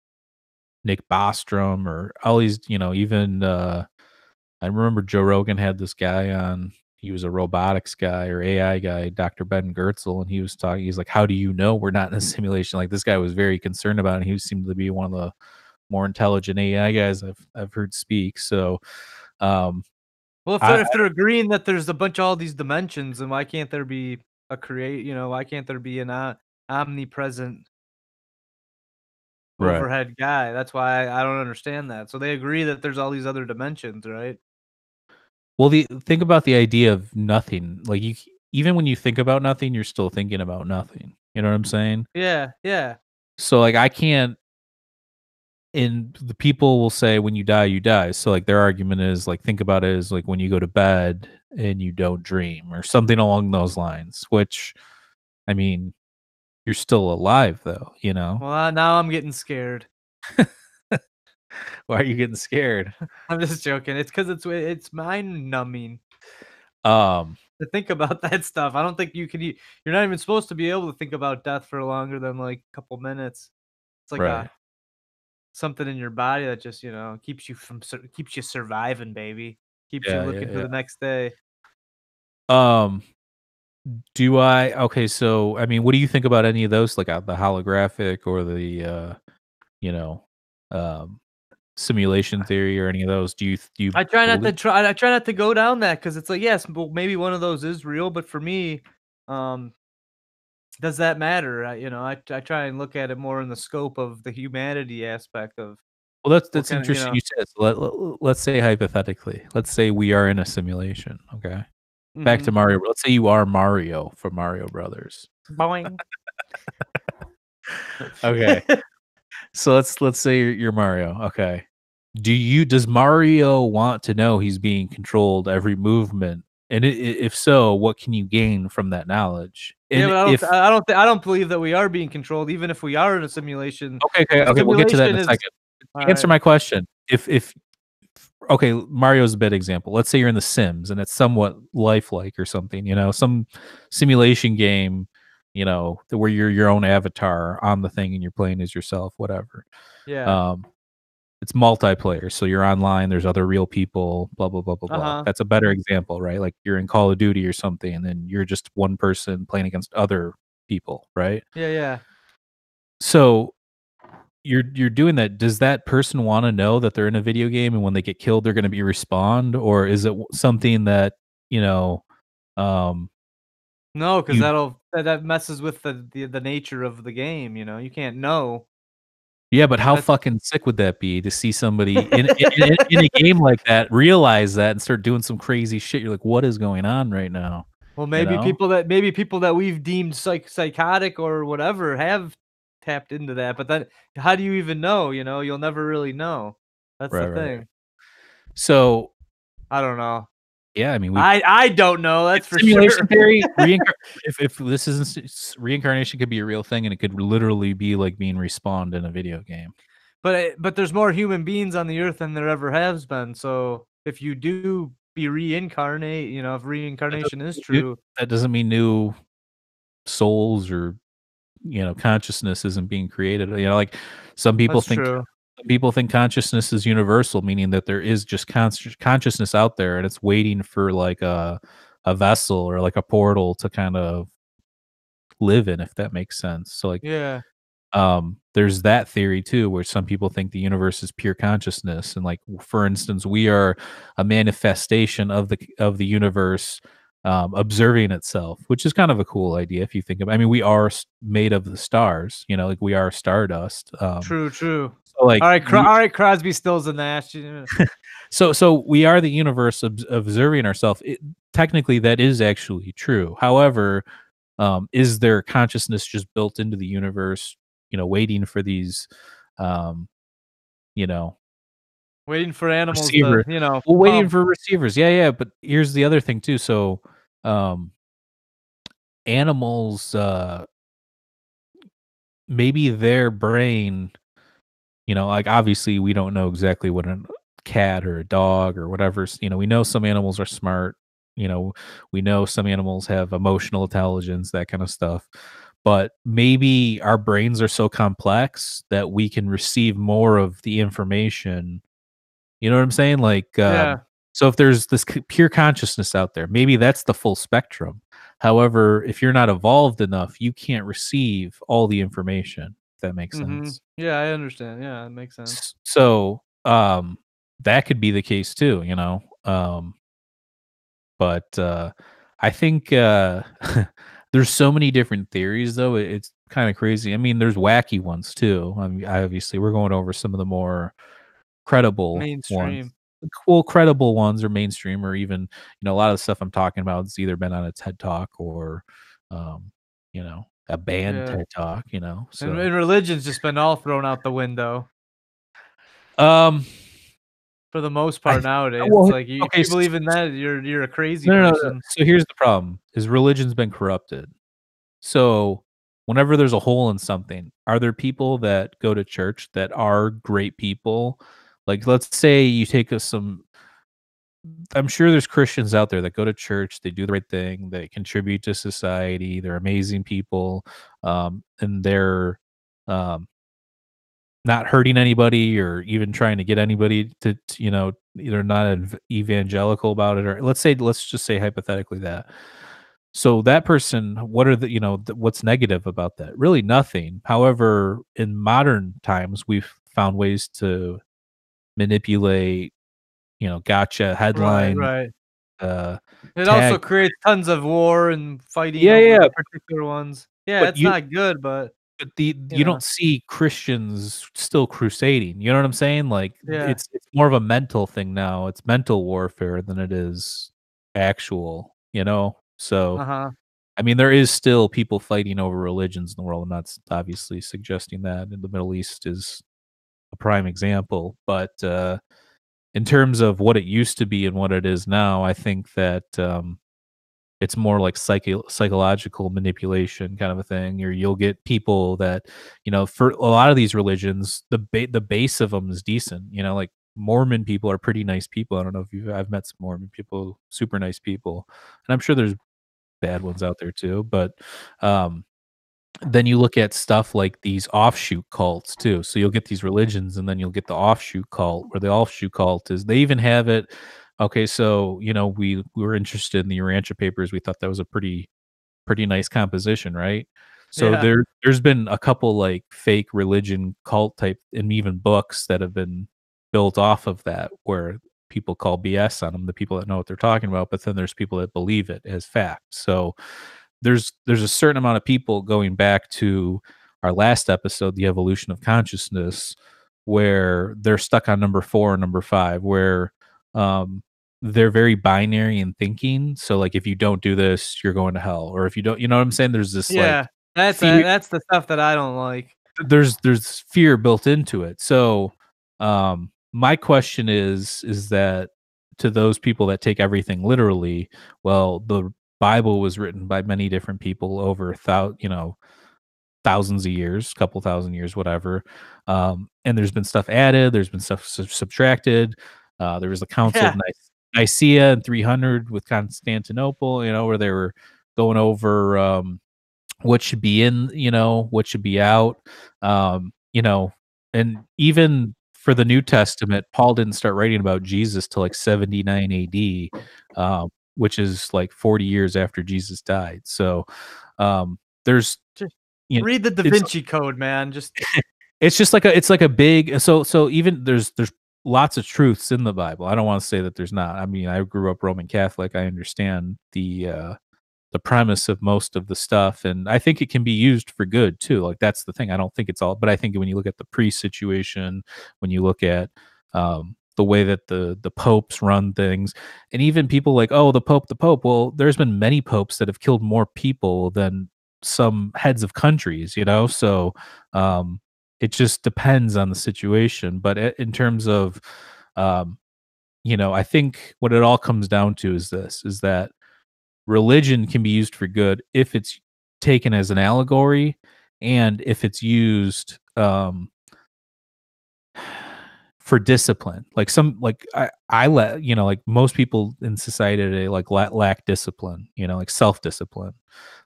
[SPEAKER 2] Nick Bostrom, or all these, you know, even uh, I remember Joe Rogan had this guy on. He was a robotics guy or AI guy, Dr. Ben Goertzel, and he was talking. He's like, "How do you know we're not in a simulation?" Like this guy was very concerned about, it. And he seemed to be one of the more intelligent AI guys I've I've heard speak. So, um,
[SPEAKER 3] well, if they're, if they're agreeing that there's a bunch of all these dimensions, then why can't there be a create? You know, why can't there be an uh, omnipresent
[SPEAKER 2] Right.
[SPEAKER 3] overhead guy? That's why I, I don't understand that. So they agree that there's all these other dimensions, right?
[SPEAKER 2] well, the think about the idea of nothing. Like you, even when you think about nothing, you're still thinking about nothing. You know what I'm saying?
[SPEAKER 3] Yeah, yeah.
[SPEAKER 2] So like I can't and the people will say when you die you die so like their argument is like think about it as like when you go to bed and you don't dream or something along those lines which i mean you're still alive though you know
[SPEAKER 3] Well, uh, now I'm getting scared. <laughs>
[SPEAKER 2] why are you getting scared <laughs>
[SPEAKER 3] I'm just joking. It's because it's it's mind numbing.
[SPEAKER 2] um
[SPEAKER 3] to think about <laughs> that stuff. I don't think you can. You're not even supposed to be able to think about death for longer than like a couple minutes. It's like
[SPEAKER 2] Right.
[SPEAKER 3] a, something in your body that just you know keeps you from keeps you surviving, baby. Keeps
[SPEAKER 2] Yeah,
[SPEAKER 3] you
[SPEAKER 2] yeah,
[SPEAKER 3] looking for
[SPEAKER 2] yeah.
[SPEAKER 3] the next day.
[SPEAKER 2] Um, do I? Okay, so I mean, what do you think about any of those, like uh, the holographic or the, uh, you know, um, simulation theory or any of those? Do you? Do you?
[SPEAKER 3] I try not to try. I try not to go down that because it's like yes, well, maybe one of those is real, but for me, um, does that matter? I, you know, I I try and look at it more in the scope of the humanity aspect of
[SPEAKER 2] Well, that's that's
[SPEAKER 3] kinda, you
[SPEAKER 2] interesting.
[SPEAKER 3] know-
[SPEAKER 2] You said. So let, let, let's say hypothetically, let's say we are in a simulation. Okay, back to
[SPEAKER 3] Mhm.
[SPEAKER 2] Mario. Let's say you are Mario from Mario Brothers.
[SPEAKER 3] Boing. <laughs>
[SPEAKER 2] Okay. so let's let's say you're, you're Mario. Okay. Do you does Mario want to know he's being controlled every movement? And i- i- if so, what can you gain from that knowledge?
[SPEAKER 3] yeah, but I don't.
[SPEAKER 2] if,
[SPEAKER 3] I don't. Th- I don't believe that we are being controlled, even if we are in a simulation.
[SPEAKER 2] okay, okay, okay, we'll get to that in a
[SPEAKER 3] simulation is-
[SPEAKER 2] second. Answer my question. If if okay, Mario's a bad example. Let's say you're in The Sims and it's somewhat lifelike or something. You know, some simulation game. You know, where you're your own avatar on the thing and you're playing as yourself, whatever.
[SPEAKER 3] Yeah.
[SPEAKER 2] um it's multiplayer so you're online there's other real people blah blah blah blah blah
[SPEAKER 3] Uh-huh.
[SPEAKER 2] that's a better example right like you're in call of duty or something and then you're just one person playing against other people right
[SPEAKER 3] yeah. Yeah.
[SPEAKER 2] so you're you're doing that does that person want to know that they're in a video game and when they get killed they're going to be respawned or is it something that you know um
[SPEAKER 3] No, because that'll that, that messes with the, the the nature of the game. You know, you can't know.
[SPEAKER 2] Yeah but how
[SPEAKER 3] That's-
[SPEAKER 2] fucking sick would that be to see somebody in, in, in, a game like that realize that and start doing some crazy shit you're like what is going on right now
[SPEAKER 3] Well, maybe
[SPEAKER 2] know?
[SPEAKER 3] people that maybe people that we've deemed psych- psychotic or whatever have tapped into that. But then, how do you even know? You know, you'll never really know. That's
[SPEAKER 2] Right,
[SPEAKER 3] the
[SPEAKER 2] right.
[SPEAKER 3] thing.
[SPEAKER 2] so
[SPEAKER 3] I don't know.
[SPEAKER 2] Yeah i mean we
[SPEAKER 3] I I don't know. That's for
[SPEAKER 2] simulation
[SPEAKER 3] sure.
[SPEAKER 2] theory <laughs> reincar- if, if this isn't reincarnation could be a real thing and it could literally be like being respawned in a video game
[SPEAKER 3] But it- but there's more human beings on the earth than there ever has been. So if you do be reincarnate, you know, if reincarnation is true,
[SPEAKER 2] that doesn't mean new souls or you know consciousness isn't being created you know like some people
[SPEAKER 3] that's
[SPEAKER 2] think
[SPEAKER 3] true.
[SPEAKER 2] People think consciousness is universal meaning that there is just conscious consciousness out there and it's waiting for like a a vessel or like a portal to kind of live in if that makes sense so like
[SPEAKER 3] Yeah.
[SPEAKER 2] um there's that theory too where some people think the universe is pure consciousness and like for instance we are a manifestation of the of the universe um observing itself which is kind of a cool idea if you think about i mean we are made of the stars you know like we are stardust um
[SPEAKER 3] True. True.
[SPEAKER 2] So like
[SPEAKER 3] all right. Cro-
[SPEAKER 2] we-
[SPEAKER 3] all right. Crosby, Stills, and Nash. <laughs>
[SPEAKER 2] so so we are the universe ob- observing ourselves technically that is actually true however um is there consciousness just built into the universe you know waiting for these um you know
[SPEAKER 3] Waiting for animals
[SPEAKER 2] Receiver.
[SPEAKER 3] to, you know,
[SPEAKER 2] well waiting
[SPEAKER 3] pump.
[SPEAKER 2] for receivers yeah yeah but here's the other thing too so um animals uh maybe their brain you know like obviously we don't know exactly what a cat or a dog or whatever you know we know some animals are smart you know we know some animals have emotional intelligence that kind of stuff but maybe our brains are so complex that we can receive more of the information you know what i'm saying like um,
[SPEAKER 3] Yeah.
[SPEAKER 2] so if there's this c- pure consciousness out there, maybe that's the full spectrum. However, if you're not evolved enough, you can't receive all the information. That makes
[SPEAKER 3] Mhm.
[SPEAKER 2] sense.
[SPEAKER 3] Yeah, I understand. Yeah, it makes sense.
[SPEAKER 2] So um that could be the case too, you know. Um but uh I think uh <laughs> there's so many different theories though. it- It's kind of crazy. I mean, there's wacky ones too. I mean, obviously we're going over some of the more credible ones
[SPEAKER 3] Mainstream.
[SPEAKER 2] well credible ones or mainstream or even you know a lot of the stuff i'm talking about has either been on a ted talk or um you know a banned
[SPEAKER 3] Yeah.
[SPEAKER 2] ted talk you know so
[SPEAKER 3] And, and religion's just been all thrown out the window
[SPEAKER 2] um
[SPEAKER 3] for the most part nowadays.
[SPEAKER 2] well,
[SPEAKER 3] it's like you,
[SPEAKER 2] okay,
[SPEAKER 3] you believe in that, you're you're a crazy
[SPEAKER 2] no, no, no, no.
[SPEAKER 3] person.
[SPEAKER 2] so here's the problem is religion's been corrupted so whenever there's a hole in something are there people that go to church that are great people like let's say you take us some I'm sure there's Christians out there that go to church, they do the right thing, they contribute to society, they're amazing people, um, and they're um, not hurting anybody or even trying to get anybody to, you know either not evangelical about it or let's say let's just say hypothetically that. So that person what are the you know th- what's negative about that? Really nothing. However in modern times we've found ways to manipulate you know gotcha headline
[SPEAKER 3] right.
[SPEAKER 2] uh
[SPEAKER 3] It also creates tons of war and fighting.
[SPEAKER 2] Yeah, yeah.
[SPEAKER 3] particular ones. Yeah,
[SPEAKER 2] But
[SPEAKER 3] it's
[SPEAKER 2] you-
[SPEAKER 3] not good, but
[SPEAKER 2] but the you,
[SPEAKER 3] you know.
[SPEAKER 2] don't see Christians still crusading. You know what I'm saying? Like
[SPEAKER 3] Yeah.
[SPEAKER 2] it's it's more of a mental thing now. It's mental warfare than it is actual, you know? So
[SPEAKER 3] uh huh.
[SPEAKER 2] I mean there is still people fighting over religions in the world. I'm not obviously suggesting that in the Middle East is a prime example, but uh in terms of what it used to be and what it is now, I think that um it's more like psycho- psychological manipulation kind of a thing or you'll get people that you know for a lot of these religions the ba- the base of them is decent you know like mormon people are pretty nice people i don't know if you've i've met some mormon people super nice people and i'm sure there's bad ones out there too but um then you look at stuff like these offshoot cults too. So you'll get these religions and then you'll get the offshoot cult where the offshoot cult is they even have it okay so you know we we were interested in the urantia papers we thought that was a pretty pretty nice composition right? So
[SPEAKER 3] Yeah.
[SPEAKER 2] there there's been a couple like fake religion cult type and even books that have been built off of that where people call bs on them the people that know what they're talking about but then there's people that believe it as fact. So there's there's a certain amount of people going back to our last episode the evolution of consciousness where they're stuck on number four or number five where um they're very binary in thinking. So like if you don't do this you're going to hell. Or if you don't you know what i'm saying? There's this
[SPEAKER 3] Yeah,
[SPEAKER 2] like
[SPEAKER 3] that's
[SPEAKER 2] fear-
[SPEAKER 3] that's the stuff that I don't like.
[SPEAKER 2] there's there's fear built into it. So um my question is is that to those people that take everything literally well the bible was written by many different people over thou you know thousands of years couple thousand years whatever. Um and there's been stuff added there's been stuff sub- subtracted. Uh there was the council
[SPEAKER 3] Yeah.
[SPEAKER 2] of Nice- nicaea in 300 with constantinople you know where they were going over um what should be in you know what should be out. Um you know and even for the new testament paul didn't start writing about jesus till like 79 ad um, which is like 40 years after jesus died so um there's
[SPEAKER 3] Just
[SPEAKER 2] you know,
[SPEAKER 3] Read the Da Vinci Code, man. Just <laughs>
[SPEAKER 2] it's just like a it's like a big so so even there's there's lots of truths in the bible i don't want to say that there's not i mean i grew up roman catholic i understand the uh the premise of most of the stuff and i think it can be used for good too like that's the thing i don't think it's all but i think when you look at the priest situation when you look at um the way that the the popes run things. And even people like oh the pope the pope. Well there's been many popes that have killed more people than some heads of countries you know? So um it just depends on the situation. But in terms of um you know i think what it all comes down to is this is that religion can be used for good if it's taken as an allegory and if it's used um for discipline. Like some like i i let you know like most people in society today like lack, lack discipline you know like self discipline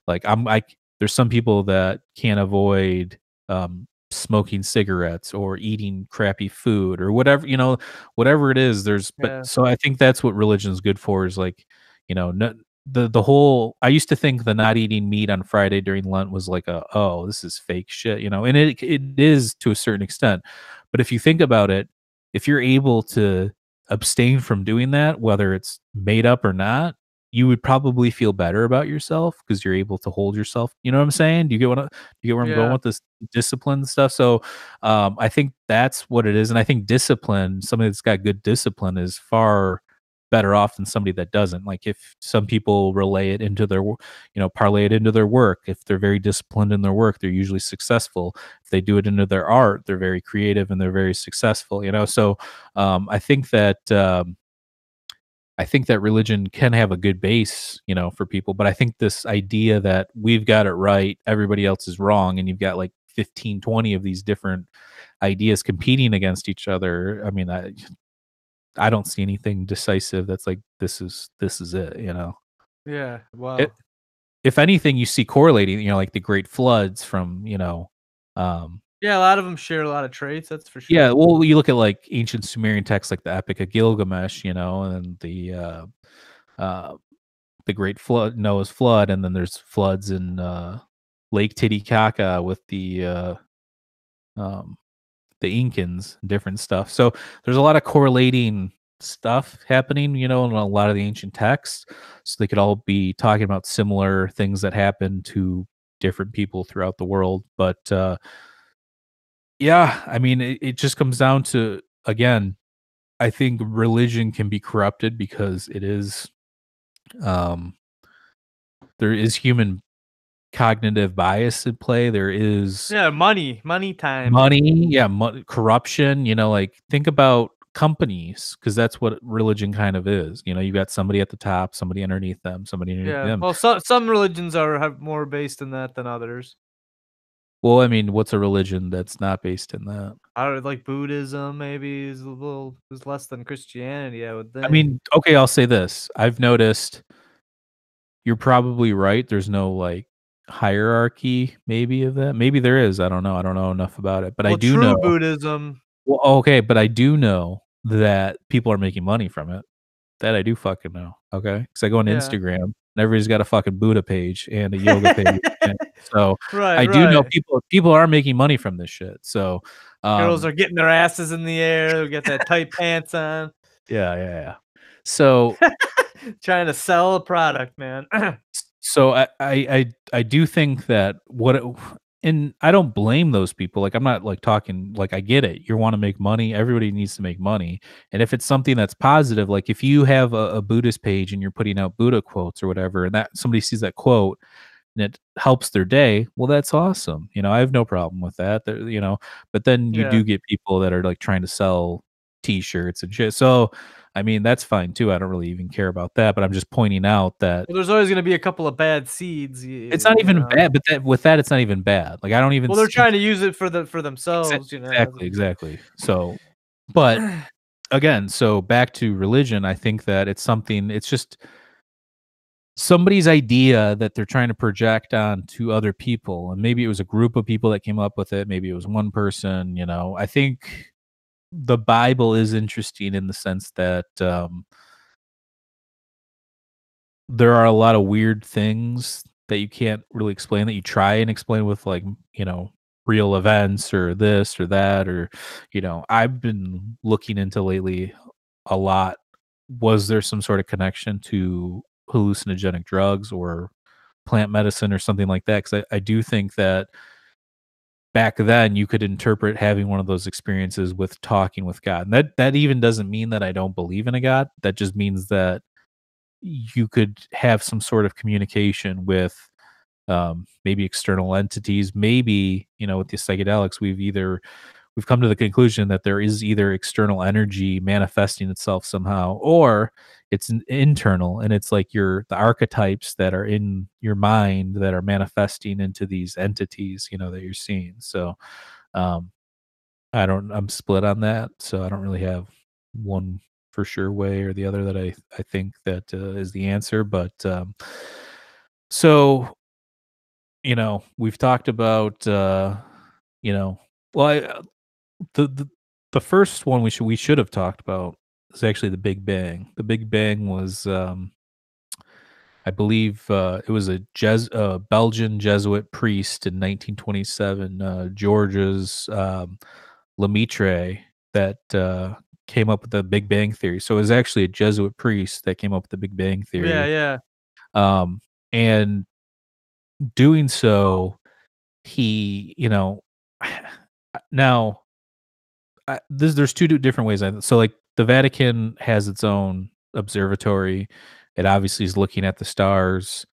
[SPEAKER 2] like i'm i there's some people that can't avoid um smoking cigarettes or eating crappy food or whatever you know whatever it is there's but
[SPEAKER 3] Yeah.
[SPEAKER 2] so i think that's what religion is good for is like you know no, the the whole i used to think the not eating meat on friday during lent was like a oh this is fake shit you know and it it is to a certain extent. But if you think about it if you're able to abstain from doing that whether it's made up or not you would probably feel better about yourself because you're able to hold yourself you know what i'm saying? Do you get what I, do you get where i'm going with this discipline stuff? So um i think that's what it is and i think discipline somebody that's got good discipline is far better off than somebody that doesn't like if some people relay it into their you know parlay it into their work if they're very disciplined in their work they're usually successful if they do it into their art they're very creative and they're very successful you know so um i think that um I think that religion can have a good base, you know, for people. But I think this idea that we've got it right, everybody else is wrong, and you've got like 15, 20 of these different ideas competing against each other. I mean, I, I don't see anything decisive that's like this is this is it, you know.
[SPEAKER 3] Yeah. Wow.
[SPEAKER 2] It- If anything, you see correlating, you know, like the great floods from, you know, um,
[SPEAKER 3] yeah, a lot of them share a lot of traits. That's for sure.
[SPEAKER 2] yeah. Well, you look at like ancient Sumerian texts, like the Epic of Gilgamesh, you know, and the uh, uh, the Great Flood, Noah's flood, and then there's floods in uh, Lake Titicaca with the uh, um, the Incans, different stuff. So there's a lot of correlating stuff happening, you know, in a lot of the ancient texts. So they could all be talking about similar things that happen to different people throughout the world. But uh, yeah, I mean, it, it just comes down to again, I think religion can be corrupted because it is, um, there is human cognitive bias at play. There is
[SPEAKER 3] Yeah, money, money time.
[SPEAKER 2] money yeah mo- corruption you know like think about companies because that's what religion kind of is you know you got somebody at the top somebody underneath them somebody underneath
[SPEAKER 3] Yeah.
[SPEAKER 2] them
[SPEAKER 3] Well, some some religions are have more based in that than others.
[SPEAKER 2] well i mean what's a religion that's not based in that
[SPEAKER 3] I don't like Buddhism. Maybe is a little is less than Christianity. I would think.
[SPEAKER 2] i mean okay i'll say this i've noticed you're probably right there's no like hierarchy maybe of that maybe there is i don't know i don't know enough about it but i do know
[SPEAKER 3] Buddhism.
[SPEAKER 2] well okay but i do know that people are making money from it that i do fucking know okay because i go on
[SPEAKER 3] Yeah.
[SPEAKER 2] instagram and everybody's got a fucking buddha page and a yoga page <laughs> and so
[SPEAKER 3] Right.
[SPEAKER 2] i do know people people are making money from this shit so um,
[SPEAKER 3] Girls are getting their asses in the air. They get that tight pants on,
[SPEAKER 2] yeah yeah yeah so <laughs>
[SPEAKER 3] trying to sell a product, man. <clears throat>
[SPEAKER 2] so I, I i i do think that what it, and i don't blame those people like i'm not like talking like i get it you want to make money everybody needs to make money and if it's something that's positive like if you have a, a buddhist page and you're putting out buddha quotes or whatever and that somebody sees that quote and it helps their day well that's awesome you know i have no problem with that There- you know but then you
[SPEAKER 3] Yeah.
[SPEAKER 2] do get people that are like trying to sell t-shirts and shit so i mean that's fine too i don't really even care about that but i'm just pointing out that
[SPEAKER 3] well, there's always going to be a couple of bad seeds.
[SPEAKER 2] it's not even
[SPEAKER 3] know.
[SPEAKER 2] bad, but that with that, it's not even bad. Like I don't even.
[SPEAKER 3] Well, they're trying to use it for the for themselves.
[SPEAKER 2] Exa-
[SPEAKER 3] you know.
[SPEAKER 2] exactly, exactly. So, but <sighs> again, so back to religion, I think that it's something. It's just somebody's idea that they're trying to project on to other people, and maybe it was a group of people that came up with it. Maybe it was one person. You know, I think the Bible is interesting in the sense that. um there are a lot of weird things that you can't really explain that you try and explain with like you know real events or this or that or you know i've been looking into lately a lot was there some sort of connection to hallucinogenic drugs or plant medicine or something like that because I, I do think that back then you could interpret having one of those experiences with talking with god. And that that even doesn't mean that i don't believe in a god. That just means that you could have some sort of communication with um, maybe external entities. Maybe you know with the psychedelics we've either we've come to the conclusion that there is either external energy manifesting itself somehow or it's an internal and it's like your the archetypes that are in your mind that are manifesting into these entities you know that you're seeing. So um i don't i'm split on that so i don't really have one for sure way or the other that i i think that uh, is the answer but um so you know we've talked about uh you know well I, the, the the first one we should we should have talked about is actually the big bang. The big bang was um i believe uh it was a Jes- uh, belgian jesuit priest in 1927 uh georges um lemaitre that uh came up with the big bang theory. So it was actually a jesuit priest that came up with the big bang theory.
[SPEAKER 3] Yeah, yeah.
[SPEAKER 2] um and doing so he you know <sighs> now I, this, there's two different ways I, so like the vatican has its own observatory. It obviously is looking at the stars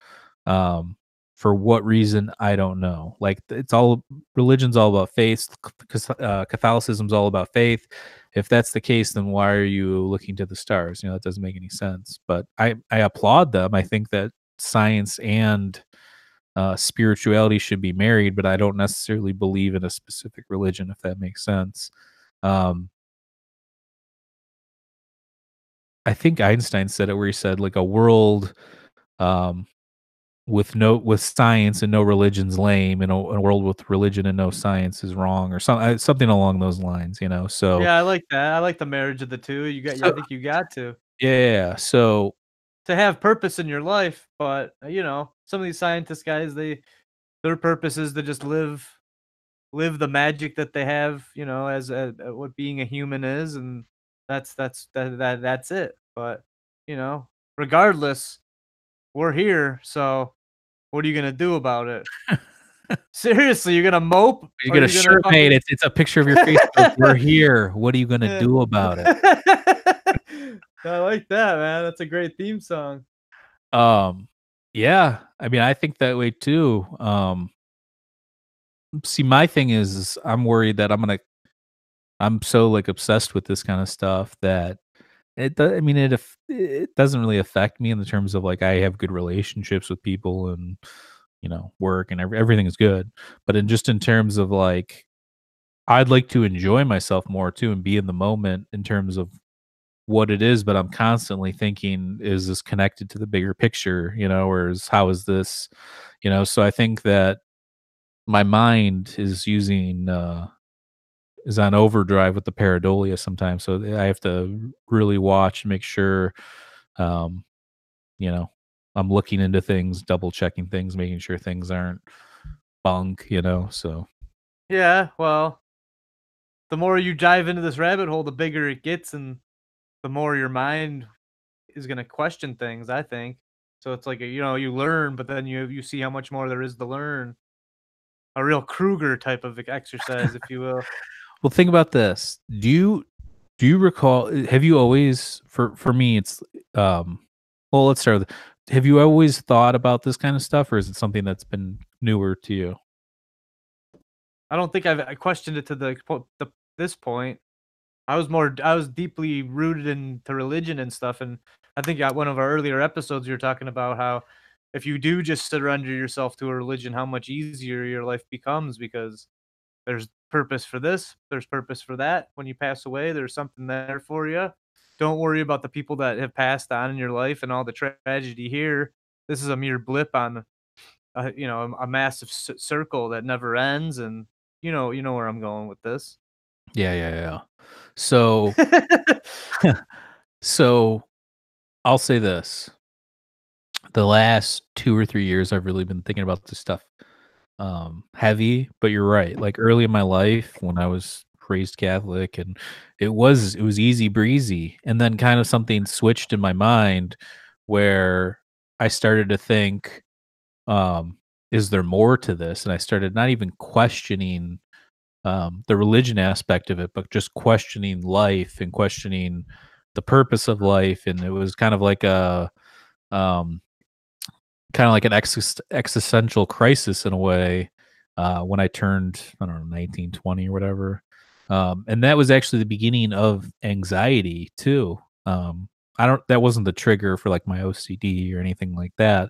[SPEAKER 2] um for what reason i don't know. Like it's all religion's all about faith because uh, catholicism's all about faith. If that's the case then why are you looking to the stars? You know that doesn't make any sense. But i i applaud them. I think that science and uh, spirituality should be married, but I don't necessarily believe in a specific religion, if that makes sense. Um, I think Einstein said it where he said like a world um with no with science and no religion's lame and a, a world with religion and no science is wrong or something something along those lines, you know. So
[SPEAKER 3] Yeah, I like that. I like the marriage of the two. You got. I think you got to
[SPEAKER 2] yeah, so
[SPEAKER 3] to have purpose in your life. But uh, you know, some of these scientist guys, they their purpose is to just live live the magic that they have. You know, as a, a- what being a human is, and that's that's that, that that's it. But you know, regardless, we're here. So what are you gonna do about it? <laughs> Seriously, you're gonna mope?
[SPEAKER 2] you get a
[SPEAKER 3] you're
[SPEAKER 2] shirt
[SPEAKER 3] gonna
[SPEAKER 2] made. It's it's a picture of your face. <laughs> We're here. What are you gonna
[SPEAKER 3] Yeah.
[SPEAKER 2] do about it? <laughs>
[SPEAKER 3] I like that, man. That's a great theme song.
[SPEAKER 2] Um, yeah, I mean, I think that way too. Um, see, my thing is, I'm worried that I'm gonna, I'm so like obsessed with this kind of stuff that it. do- I mean, it it doesn't really affect me in the terms of like I have good relationships with people and you know work and every, everything is good, but in just in terms of like, I'd like to enjoy myself more too and be in the moment in terms of what it is, but I'm constantly thinking, is this connected to the bigger picture? You know, or is how is this? You know, so I think that my mind is using uh is on overdrive with the pareidolia sometimes. So I have to really watch and make sure um, you know, I'm looking into things, double checking things, making sure things aren't bunk, you know. So
[SPEAKER 3] Yeah, well, the more you dive into this rabbit hole, the bigger it gets, and the more your mind is gonna question things. I think so. It's like you know you learn, but then you you see how much more there is to learn. A real Kruger type of exercise, if you will. <laughs>
[SPEAKER 2] Well, think about this. Do you do you recall? Have you always for for me? It's um. Well, let's start with. Have you always thought about this kind of stuff, or is it something that's been newer to you?
[SPEAKER 3] I don't think I've I questioned it to the, the this point. I was more I was deeply rooted into religion and stuff, and I think at one of our earlier episodes you were talking about how if you do just surrender yourself to a religion, how much easier your life becomes because there's purpose for this, there's purpose for that. When you pass away, there's something there for you. Don't worry about the people that have passed on in your life and all the tra- tragedy here. This is a mere blip on, a, you know, a, a massive c- circle that never ends, and you know, you know where I'm going with this.
[SPEAKER 2] Yeah, yeah, yeah. So, <laughs> <laughs> so I'll say this: the last two or three years, I've really been thinking about this stuff um heavy. But you're right. Like early in my life, when I was raised Catholic, and it was it was easy breezy, and then kind of something switched in my mind where I started to think, um, is there more to this? And I started not even questioning um, the religion aspect of it, but just questioning life and questioning the purpose of life. And it was kind of like a, um, kind of like an exis- existential crisis in a way uh, when I turned, I don't know, 19, 20 or whatever. Um, and that was actually the beginning of anxiety too. Um, I don't, that wasn't the trigger for like my OCD or anything like that,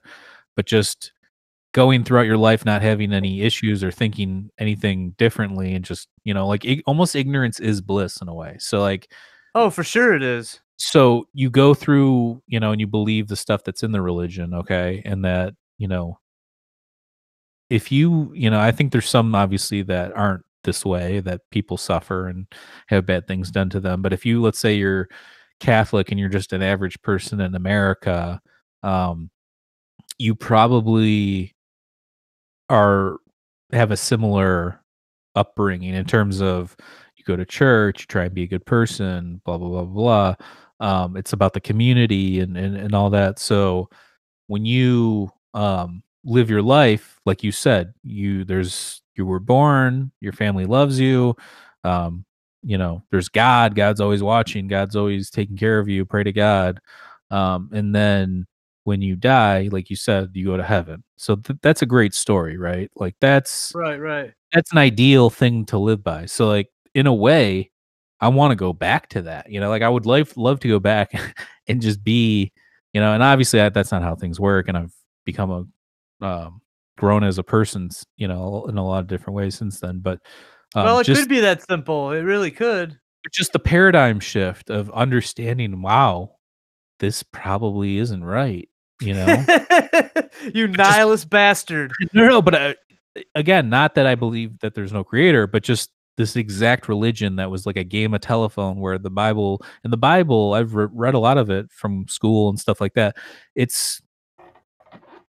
[SPEAKER 2] but just going throughout your life not having any issues or thinking anything differently and just you know like almost ignorance is bliss in a way so like
[SPEAKER 3] oh, for sure it is.
[SPEAKER 2] so you go through you know and you believe the stuff that's in the religion okay and that you know if you you know i think there's some obviously that aren't this way that people suffer and have bad things done to them but if you let's say you're catholic and you're just an average person in america um you probably are have a similar upbringing in terms of go to church, try and be a good person, blah blah blah blah. Um, it's about the community and, and and all that. So when you um live your life, like you said, you there's you were born, your family loves you. Um, you know, there's God, God's always watching, God's always taking care of you, pray to God. Um, and then when you die, like you said, you go to heaven. So th- that's a great story, right? Like that's
[SPEAKER 3] Right, right.
[SPEAKER 2] that's an ideal thing to live by. So like in a way, I want to go back to that. You know, like I would love love to go back <laughs> and just be, you know, and obviously I, that's not how things work. And I've become a um, grown as a person, you know, in a lot of different ways since then. But um,
[SPEAKER 3] well, it
[SPEAKER 2] just
[SPEAKER 3] could be that simple. It really could.
[SPEAKER 2] just the paradigm shift of understanding. Wow, this probably isn't right. You know, <laughs>
[SPEAKER 3] you nihilist bastard. <laughs>
[SPEAKER 2] no, no, but uh, again, not that I believe that there's no creator, but just this exact religion that was like a game of telephone where the Bible and the Bible, I've re- read a lot of it from school and stuff like that. It's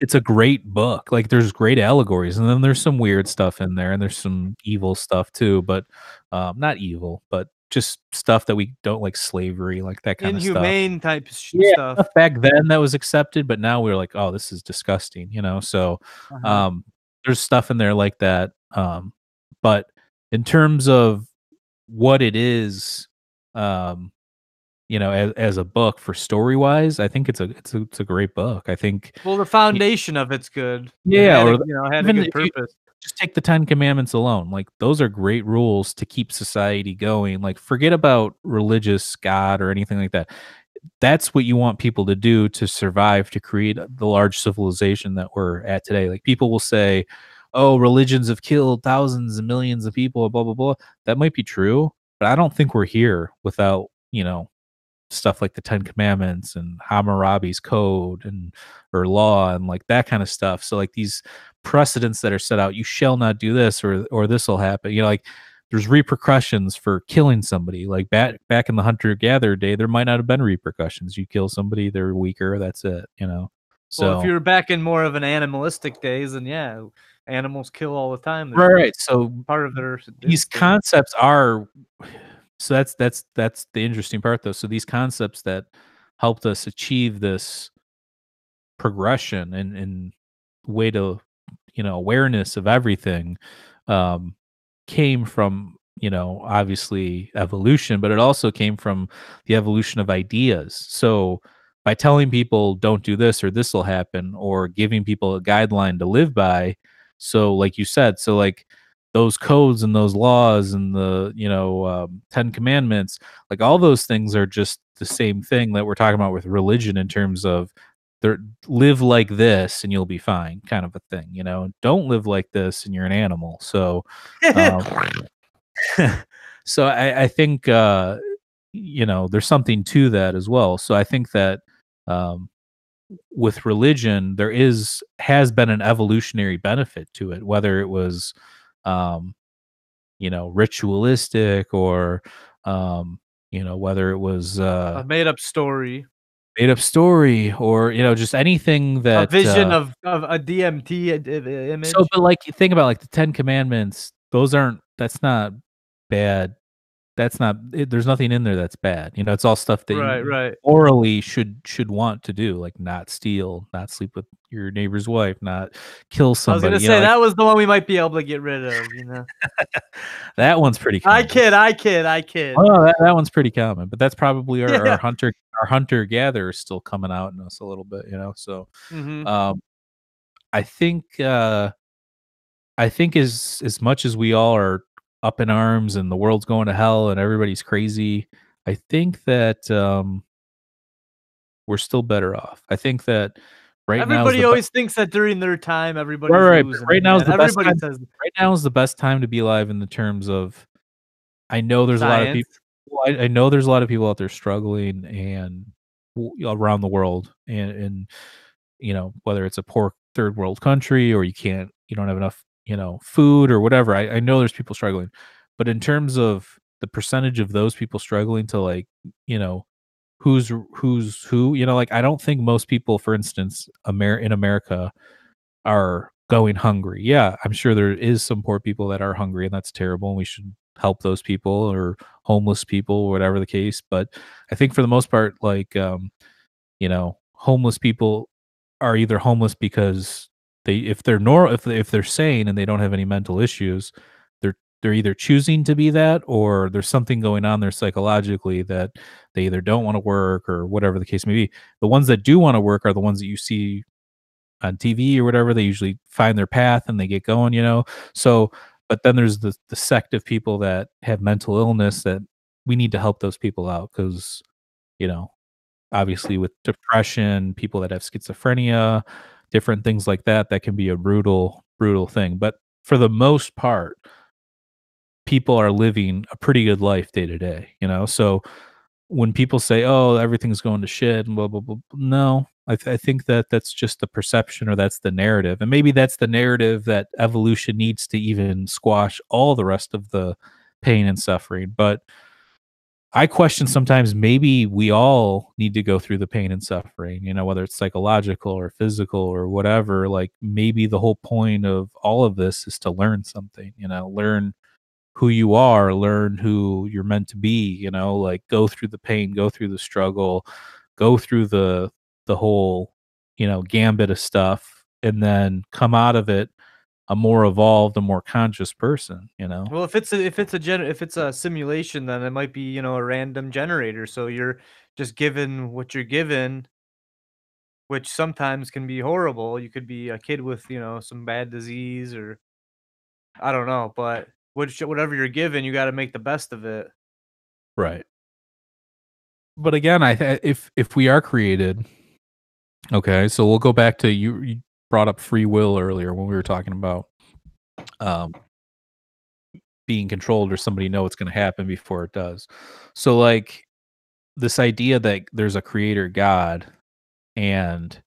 [SPEAKER 2] it's a great book. Like there's great allegories, and then there's some weird stuff in there, and there's some evil stuff too, but um, not evil, but just stuff that we don't like slavery, like that kind of stuff.
[SPEAKER 3] Inhumane type sh-
[SPEAKER 2] Yeah,
[SPEAKER 3] stuff.
[SPEAKER 2] stuff back then that was accepted, but now we're like, oh, this is disgusting, you know. So
[SPEAKER 3] Uh-huh.
[SPEAKER 2] um there's stuff in there like that um but in terms of what it is um you know as, as a book for story wise i think it's a it's a, it's a great book i think
[SPEAKER 3] well, the foundation of it's good.
[SPEAKER 2] Yeah,
[SPEAKER 3] a-
[SPEAKER 2] or the-
[SPEAKER 3] you know, had a good
[SPEAKER 2] you-
[SPEAKER 3] purpose.
[SPEAKER 2] just take the 10 commandments alone like those are great rules to keep society going like forget about religious god or anything like that that's what you want people to do to survive to create the large civilization that we're at today like people will say oh religions have killed thousands and millions of people blah blah blah that might be true but i don't think we're here without you know stuff like the Ten Commandments and Hammurabi's code and or law and like that kind of stuff. So like these precedents that are set out, you shall not do this or or this will happen. You know, like there's repercussions for killing somebody. Like back back in the hunter gatherer day, there might not have been repercussions. You kill somebody, they're weaker. That's it. You know. So
[SPEAKER 3] well, if you're back in more of an animalistic days, then yeah, animals kill all the time.
[SPEAKER 2] right, right. So
[SPEAKER 3] Part of their
[SPEAKER 2] these
[SPEAKER 3] instinct.
[SPEAKER 2] concepts are so that's that's that's the interesting part though so these concepts that helped us achieve this progression and and way to you know awareness of everything um came from you know obviously evolution but it also came from the evolution of ideas so by telling people don't do this or this will happen or giving people a guideline to live by so like you said so like those codes and those laws and the you know um, 10 commandments like all those things are just the same thing that we're talking about with religion in terms of live like this and you'll be fine kind of a thing you know don't live like this and you're an animal. So um, <laughs> so I, I think uh you know there's something to that as well. So i think that um with religion there is has been an evolutionary benefit to it whether it was um you know ritualistic or um you know whether it was uh
[SPEAKER 3] a made up story,
[SPEAKER 2] made up story or you know just anything that
[SPEAKER 3] a vision
[SPEAKER 2] uh,
[SPEAKER 3] of, of a DMT i- image.
[SPEAKER 2] so but like you think about like the 10 commandments those aren't that's not bad that's not it, there's nothing in there that's bad you know it's all stuff that
[SPEAKER 3] right,
[SPEAKER 2] you
[SPEAKER 3] right.
[SPEAKER 2] orally should should want to do like not steal not sleep with your neighbor's wife not kill somebody
[SPEAKER 3] I was gonna say
[SPEAKER 2] know, like,
[SPEAKER 3] that was the one we might be able to get rid of. You know, <laughs>
[SPEAKER 2] that one's pretty
[SPEAKER 3] I kid, I kid, I kid.
[SPEAKER 2] Oh, that, that one's pretty common, but that's probably <laughs> our,
[SPEAKER 3] Yeah.
[SPEAKER 2] our hunter our hunter gatherer still coming out in us a little bit, you know. So
[SPEAKER 3] Mhm.
[SPEAKER 2] um I think uh I think as as much as we all are up in arms and the world's going to hell and everybody's crazy, I think that um we're still better off. I think that right now
[SPEAKER 3] Everybody always thinks that during their time, everybody's
[SPEAKER 2] right,
[SPEAKER 3] losing.
[SPEAKER 2] right now is the best
[SPEAKER 3] everybody
[SPEAKER 2] time-
[SPEAKER 3] says
[SPEAKER 2] right now is the best time to be alive in the terms of I know there's a lot of people I, I know there's a lot of people out there struggling and around the world and and you know whether it's a poor third world country or you can't you don't have enough you know food or whatever I, I know there's people struggling but in terms of the percentage of those people struggling to like you know who's who's who you know like i don't think most people for instance Amer- in america are going hungry. Yeah i'm sure there is some poor people that are hungry and that's terrible and we should help those people or homeless people or whatever the case but i think for the most part like um you know homeless people are either homeless because they if they're nor if if they're sane and they don't have any mental issues they're they're either choosing to be that or there's something going on there psychologically that they either don't want to work or whatever the case may be. The ones that do want to work are the ones that you see on TV or whatever they usually find their path and they get going you know? So but then there's the the sect of people that have mental illness that we need to help those people out cuz you know obviously with depression people that have schizophrenia different things like that that can be a brutal brutal thing but for the most part people are living a pretty good life day to day you know so when people say, "Oh, everything's going to shit," and blah blah blah, no, I, th- I think that that's just the perception or that's the narrative, and maybe that's the narrative that evolution needs to even squash all the rest of the pain and suffering. But I question sometimes maybe we all need to go through the pain and suffering, you know, whether it's psychological or physical or whatever. Like maybe the whole point of all of this is to learn something, you know, learn who you are, learn who you're meant to be, you know, like go through the pain, go through the struggle, go through the the whole, you know, gambit of stuff and then come out of it a more evolved, a more conscious person, you know.
[SPEAKER 3] Well, if it's a, if it's a gen if it's a simulation, then it might be you know a random generator. So you're just given what you're given, which sometimes can be horrible. You could be a kid with you know some bad disease or I don't know, but which whatever you're given, you got to make the best of it.
[SPEAKER 2] Right. But again, I th- if if we are created, okay, so we'll go back to you. Brought up free will earlier when we were talking about um being controlled or somebody know what's going to happen before it does. So like this idea that there's a creator God and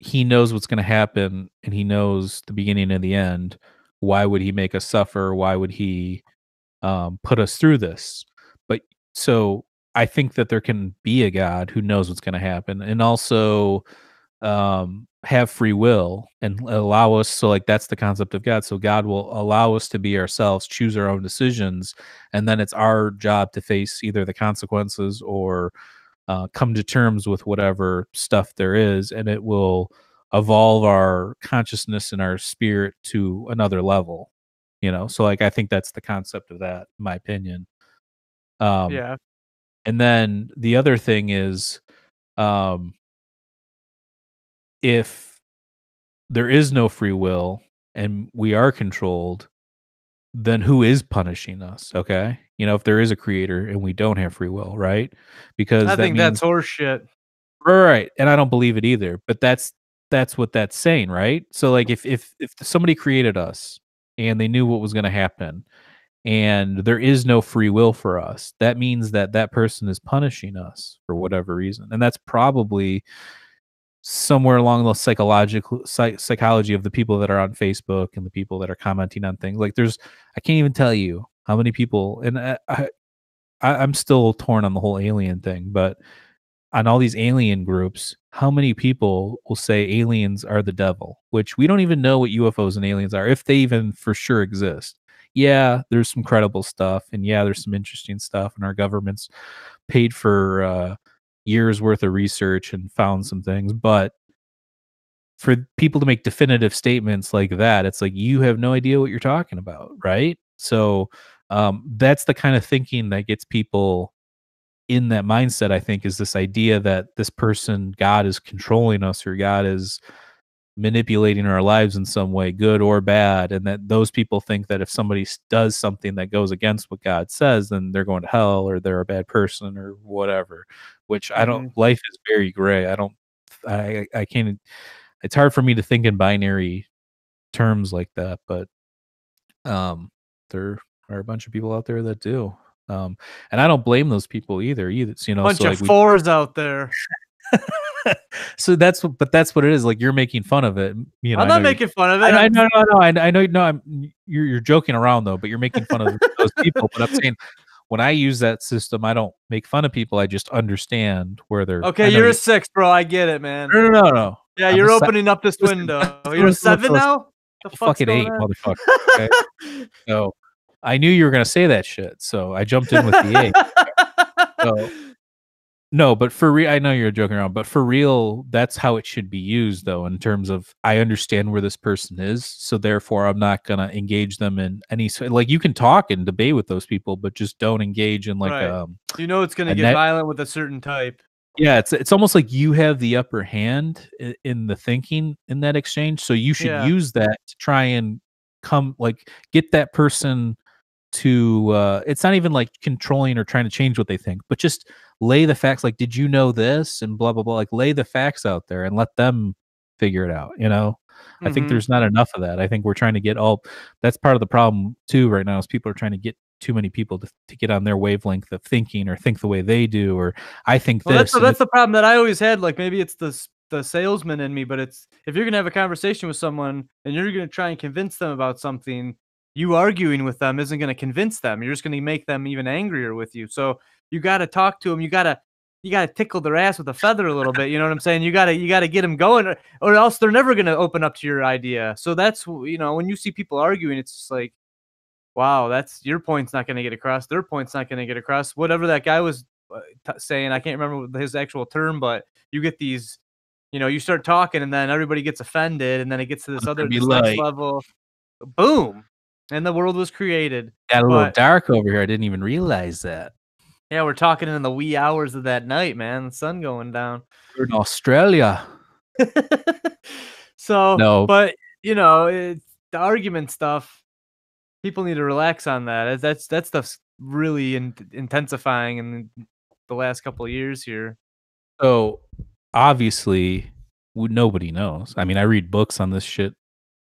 [SPEAKER 2] he knows what's going to happen and he knows the beginning and the end why would he make us suffer why would he um, put us through this but so i think that there can be a god who knows what's going to happen and also um, have free will and allow us so like that's the concept of god. So god will allow us to be ourselves choose our own decisions and then it's our job to face either the consequences or uh, come to terms with whatever stuff there is and it will evolve our consciousness and our spirit to another level you know? So like i think that's the concept of that in my opinion. Um
[SPEAKER 3] yeah.
[SPEAKER 2] and then the other thing is um if there is no free will and we are controlled then who is punishing us okay? You know if there is a creator and we don't have free will right? Because
[SPEAKER 3] I
[SPEAKER 2] that
[SPEAKER 3] think
[SPEAKER 2] means
[SPEAKER 3] that's horseshit.
[SPEAKER 2] right and i don't believe it either but that's that's what that's saying right? So like if if if somebody created us and they knew what was going to happen and there is no free will for us that means that that person is punishing us for whatever reason and that's probably somewhere along the psychological psych, psychology of the people that are on facebook and the people that are commenting on things like there's i can't even tell you how many people and I, I i'm still torn on the whole alien thing but on all these alien groups, how many people will say aliens are the devil, which we don't even know what UFOs and aliens are, if they even for sure exist. Yeah, there's some credible stuff, and yeah, there's some interesting stuff, and our government's paid for uh, years worth of research and found some things. But for people to make definitive statements like that, it's like you have no idea what you're talking about, right? So um, that's the kind of thinking that gets people in that mindset, I think, is this idea that this person, God, is controlling us or God is manipulating our lives in some way, good or bad. And that those people think that if somebody does something that goes against what God says, then they're going to hell or they're a bad person or whatever, which I don't, life is very gray. I don't, I, I can't, it's hard for me to think in binary terms like that, but um, there are a bunch of people out there that do. Um, and I don't blame those people either. Either you know,
[SPEAKER 3] Bunch
[SPEAKER 2] so
[SPEAKER 3] of
[SPEAKER 2] like we-
[SPEAKER 3] fours out there. <laughs> <laughs>
[SPEAKER 2] so that's what, but that's what it is. Like you're making fun of it. You know,
[SPEAKER 3] I'm not making fun of it.
[SPEAKER 2] I, I know, no, no, I, I know, no, I'm you're you're joking around though, but you're making fun of <laughs> those people. But I'm saying when I use that system, I don't make fun of people. I just understand where they're.
[SPEAKER 3] Okay, you're
[SPEAKER 2] you-
[SPEAKER 3] a six, bro. I get it, man.
[SPEAKER 2] no, no, no, no.
[SPEAKER 3] Yeah,
[SPEAKER 2] I'm
[SPEAKER 3] you're
[SPEAKER 2] a se-
[SPEAKER 3] opening up this window. <laughs> You're a seven now. The
[SPEAKER 2] fucking eight,
[SPEAKER 3] on?
[SPEAKER 2] motherfucker. Okay? so I knew you were gonna say that shit, so I jumped in with the eight. So- No, but for real, I know you're joking around, but for real, that's how it should be used, though, in terms of I understand where this person is, so therefore I'm not gonna engage them in any like you can talk and debate with those people, but just don't engage in like
[SPEAKER 3] Right.
[SPEAKER 2] um
[SPEAKER 3] you know it's gonna get
[SPEAKER 2] that-
[SPEAKER 3] violent with a certain type.
[SPEAKER 2] yeah, it's it's almost like you have the upper hand in, in the thinking in that exchange, so you should
[SPEAKER 3] Yeah.
[SPEAKER 2] use that to try and come like get that person to uh it's not even like controlling or trying to change what they think, but just lay the facts like did you know this and blah blah blah like lay the facts out there and let them figure it out, you know? I think
[SPEAKER 3] Mhm.
[SPEAKER 2] there's not enough of that. I think we're trying to get all that's part of the problem too right now is people are trying to get too many people to, to get on their wavelength of thinking or think the way they do or I think
[SPEAKER 3] Well,
[SPEAKER 2] this.
[SPEAKER 3] that's, that's the problem that I always had. Like maybe it's the the salesman in me, but it's if you're gonna have a conversation with someone and you're gonna try and convince them about something, you arguing with them isn't gonna convince them. You're just gonna make them even angrier with you. So you got to talk to them. You gotta you gotta tickle their ass with a feather a little bit. You know what I'm saying? You gotta you gotta get them going, or, or else they're never gonna open up to your idea. So that's you know when you see people arguing, it's just like. Wow, that's your point's not going to get across. Their point's not going to get across. Whatever that guy was uh, t- saying, I can't remember his actual term, but you get these, you know, you start talking and then everybody gets offended, and then it gets to this other this level. Boom, and the world was created.
[SPEAKER 2] got a little dark over here. I didn't even realize that.
[SPEAKER 3] Yeah, we're talking in the wee hours of that night, man. The sun going down.
[SPEAKER 2] We're in Australia. <laughs>
[SPEAKER 3] so
[SPEAKER 2] No.
[SPEAKER 3] but you know, it's the argument stuff. People need to relax on that. That's that stuff's really in, intensifying in the last couple of years here.
[SPEAKER 2] So obviously, nobody knows. I mean, I read books on this shit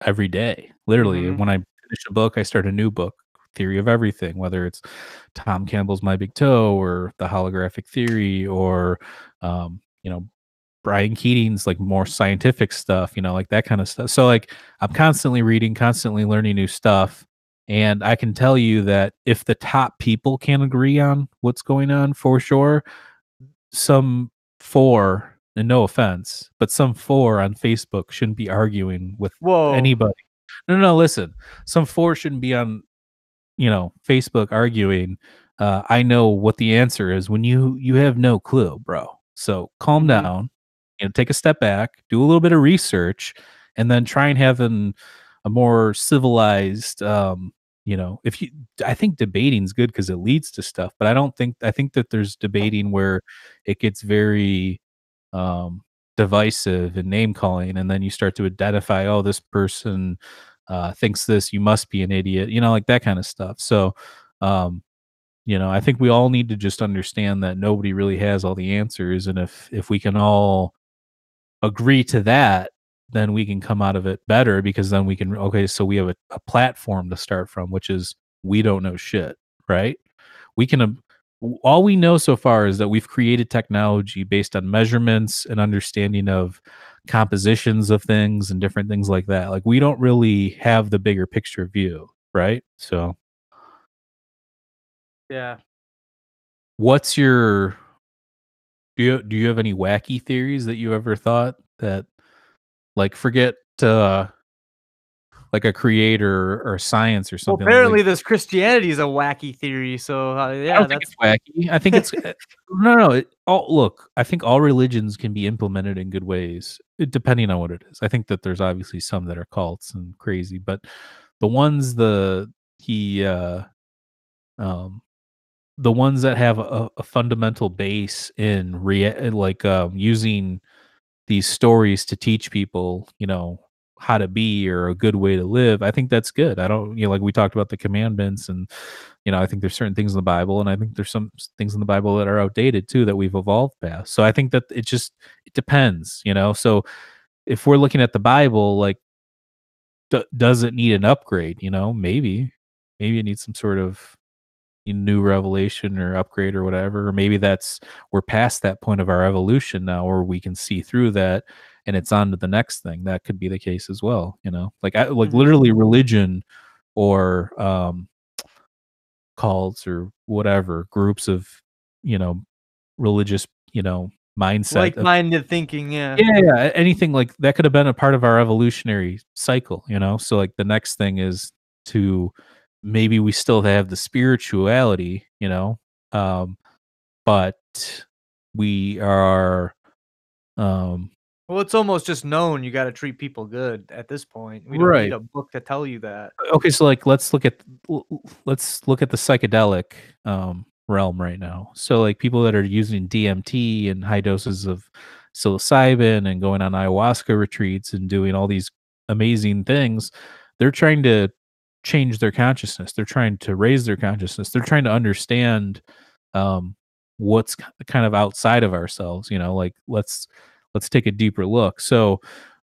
[SPEAKER 2] every day. Literally,
[SPEAKER 3] Mhm.
[SPEAKER 2] when I finish a book, I start a new book. Theory of everything, whether it's Tom Campbell's My Big Toe or the holographic theory or, um, you know, Brian Keating's like more scientific stuff, you know, like that kind of stuff. So, like, I'm constantly reading, constantly learning new stuff. And I can tell you that if the top people can't agree on what's going on for sure, some four, and no offense, but some four on Facebook shouldn't be arguing with
[SPEAKER 3] Whoa.
[SPEAKER 2] anybody. No, no, no, listen. Some four shouldn't be on, you know, Facebook arguing. Uh, I know what the answer is when you you have no clue, bro. So calm
[SPEAKER 3] Mhm.
[SPEAKER 2] down, you know, take a step back, do a little bit of research, and then try and have an, a more civilized um, you know, if you I think debating's good because it leads to stuff, but I don't think I think that there's debating where it gets very um divisive and name calling and then you start to identify oh this person uh thinks this you must be an idiot you know like that kind of stuff. So um you know i think we all need to just understand that nobody really has all the answers and if if we can all agree to that then we can come out of it better because then we can okay so we have a, a platform to start from which is we don't know shit right? We can um, all we know so far is that we've created technology based on measurements and understanding of compositions of things and different things like that like we don't really have the bigger picture view right so
[SPEAKER 3] Yeah.
[SPEAKER 2] what's your do you do you have any wacky theories that you ever thought that like forget uh like a creator or science or
[SPEAKER 3] Well,
[SPEAKER 2] something like-
[SPEAKER 3] apparently, this Christianity is a wacky theory. So uh,
[SPEAKER 2] I
[SPEAKER 3] yeah,
[SPEAKER 2] think
[SPEAKER 3] that's
[SPEAKER 2] it's wacky. I think it's uh, <laughs> no, no. It, all, look, I think all religions can be implemented in good ways, depending on what it is. I think that there's obviously some that are cults and crazy, but the ones the he, uh, um, the ones that have a, a fundamental base in rea- like um, using these stories to teach people, you know, how to be or a good way to live. I think that's good. I don't, you know, like we talked about the commandments and you know, I think there's certain things in the Bible, and I think there's some things in the Bible that are outdated too that we've evolved past. So I think that it just it depends, you know. So if we're looking at the Bible, like, d- does it need an upgrade? You know, maybe, maybe it needs some sort of new revelation or upgrade or whatever. Or maybe that's we're past that point of our evolution now, where we can see through that, and it's on to the next thing. That could be the case as well. You know, like I, like
[SPEAKER 3] Mhm.
[SPEAKER 2] literally religion or um cults or whatever groups of you know religious you know mindset of-
[SPEAKER 3] like-minded thinking. Yeah.
[SPEAKER 2] yeah, yeah anything like that could have been a part of our evolutionary cycle you know so like the next thing is to maybe we still have the spirituality you know um but we are um
[SPEAKER 3] Well, it's almost just known you got to treat people good at this point. We don't
[SPEAKER 2] Right.
[SPEAKER 3] need a book to tell you that.
[SPEAKER 2] okay so like let's look at let's look at the psychedelic um realm right now so like people that are using dmt and high doses of psilocybin and going on ayahuasca retreats and doing all these amazing things they're trying to change their consciousness they're trying to raise their consciousness they're trying to understand um what's kind of outside of ourselves you know like let's let's take a deeper look so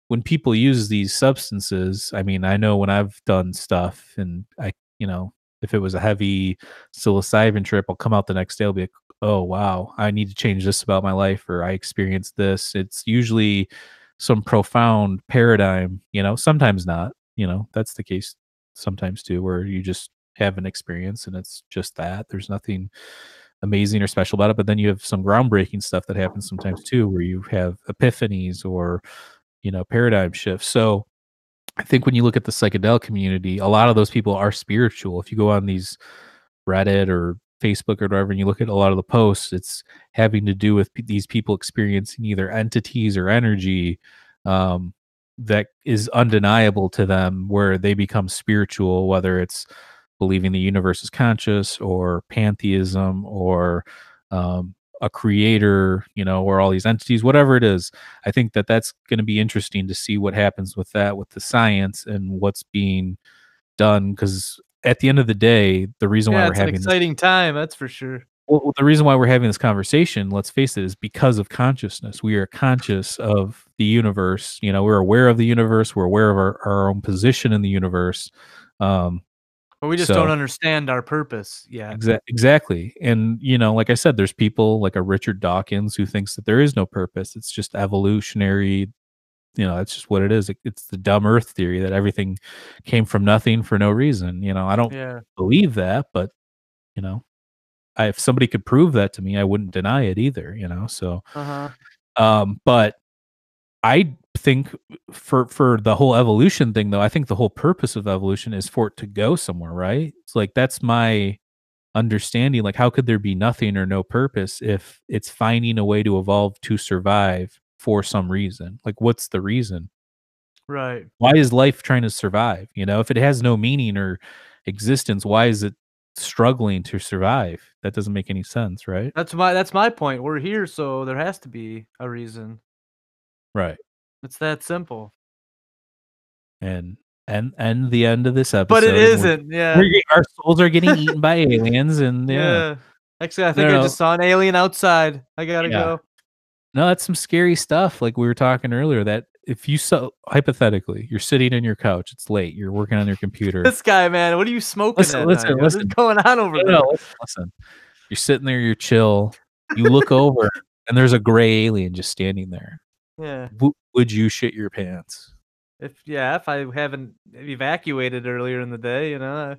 [SPEAKER 2] when people use these substances i mean i know when i've done stuff and i you know if it was a heavy psilocybin trip, I'll come out the next day. I'll be like, oh wow, I need to change this about my life, or I experienced this. It's usually some profound paradigm, you know. Sometimes not, you know. That's the case sometimes too, where you just have an experience and it's just that. There's nothing amazing or special about it. But then you have some groundbreaking stuff that happens sometimes too, where you have epiphanies or you know paradigm shifts. So I think when you look at the psychedelic community, a lot of those people are spiritual. If you go on these Reddit or Facebook or whatever, and you look at a lot of the posts, it's having to do with p- these people experiencing either entities or energy um, that is undeniable to them, where they become spiritual, whether it's believing the universe is conscious or pantheism or um, a creator, you know, or all these entities, whatever it is. I think that that's going to be interesting to see what happens with that, with the science and what's being done. Because at the end of the day, the reason why we're
[SPEAKER 3] it's an
[SPEAKER 2] having this
[SPEAKER 3] exciting time, that's for sure.
[SPEAKER 2] well, the reason why we're having this conversation, let's face it, is because of consciousness. We are conscious of the universe. You know, we're aware of the universe. We're aware of our, our own position in the universe. Um,
[SPEAKER 3] But we just
[SPEAKER 2] So-
[SPEAKER 3] don't understand our purpose yet.
[SPEAKER 2] exa- exactly. And, you know, like I said, there's people like a Richard Dawkins who thinks that there is no purpose. It's just evolutionary. You know, that's just what it is. It- It's the dumb earth theory that everything came from nothing for no reason. You know, I don't
[SPEAKER 3] Yeah.
[SPEAKER 2] believe that, but you know, I, if somebody could prove that to me, I wouldn't deny it either. You know, so
[SPEAKER 3] Uh-huh.
[SPEAKER 2] um, but I think for for the whole evolution thing, though, I think the whole purpose of evolution is for it to go somewhere, right? It's like that's my understanding. Like, how could there be nothing or no purpose if it's finding a way to evolve to survive for some reason? Like, what's the reason?
[SPEAKER 3] Right.
[SPEAKER 2] why is life trying to survive you know if it has no meaning or existence why is it struggling to survive that doesn't make any sense right
[SPEAKER 3] That's my that's my point. We're here, so there has to be a reason.
[SPEAKER 2] right
[SPEAKER 3] It's that simple.
[SPEAKER 2] and and and the end of this episode
[SPEAKER 3] But it
[SPEAKER 2] we're-
[SPEAKER 3] isn't. Yeah.
[SPEAKER 2] we're our souls are getting <laughs> eaten by aliens and yeah.
[SPEAKER 3] yeah. Actually, I think
[SPEAKER 2] No,
[SPEAKER 3] I
[SPEAKER 2] no.
[SPEAKER 3] just saw an alien outside. I gotta
[SPEAKER 2] Yeah.
[SPEAKER 3] go.
[SPEAKER 2] no that's some scary stuff like we were talking earlier that if you so hypothetically you're sitting in your couch it's late you're working on your computer
[SPEAKER 3] This guy, man, what are you smoking
[SPEAKER 2] Listen,
[SPEAKER 3] at
[SPEAKER 2] listen,
[SPEAKER 3] night? What is going on over
[SPEAKER 2] No,
[SPEAKER 3] there?
[SPEAKER 2] no, listen, listen. You're sitting there, you're chill. You look over, <laughs> and there's a gray alien just standing there.
[SPEAKER 3] Yeah.
[SPEAKER 2] W- would you shit your pants?
[SPEAKER 3] If yeah, if I haven't evacuated earlier in the day, you know.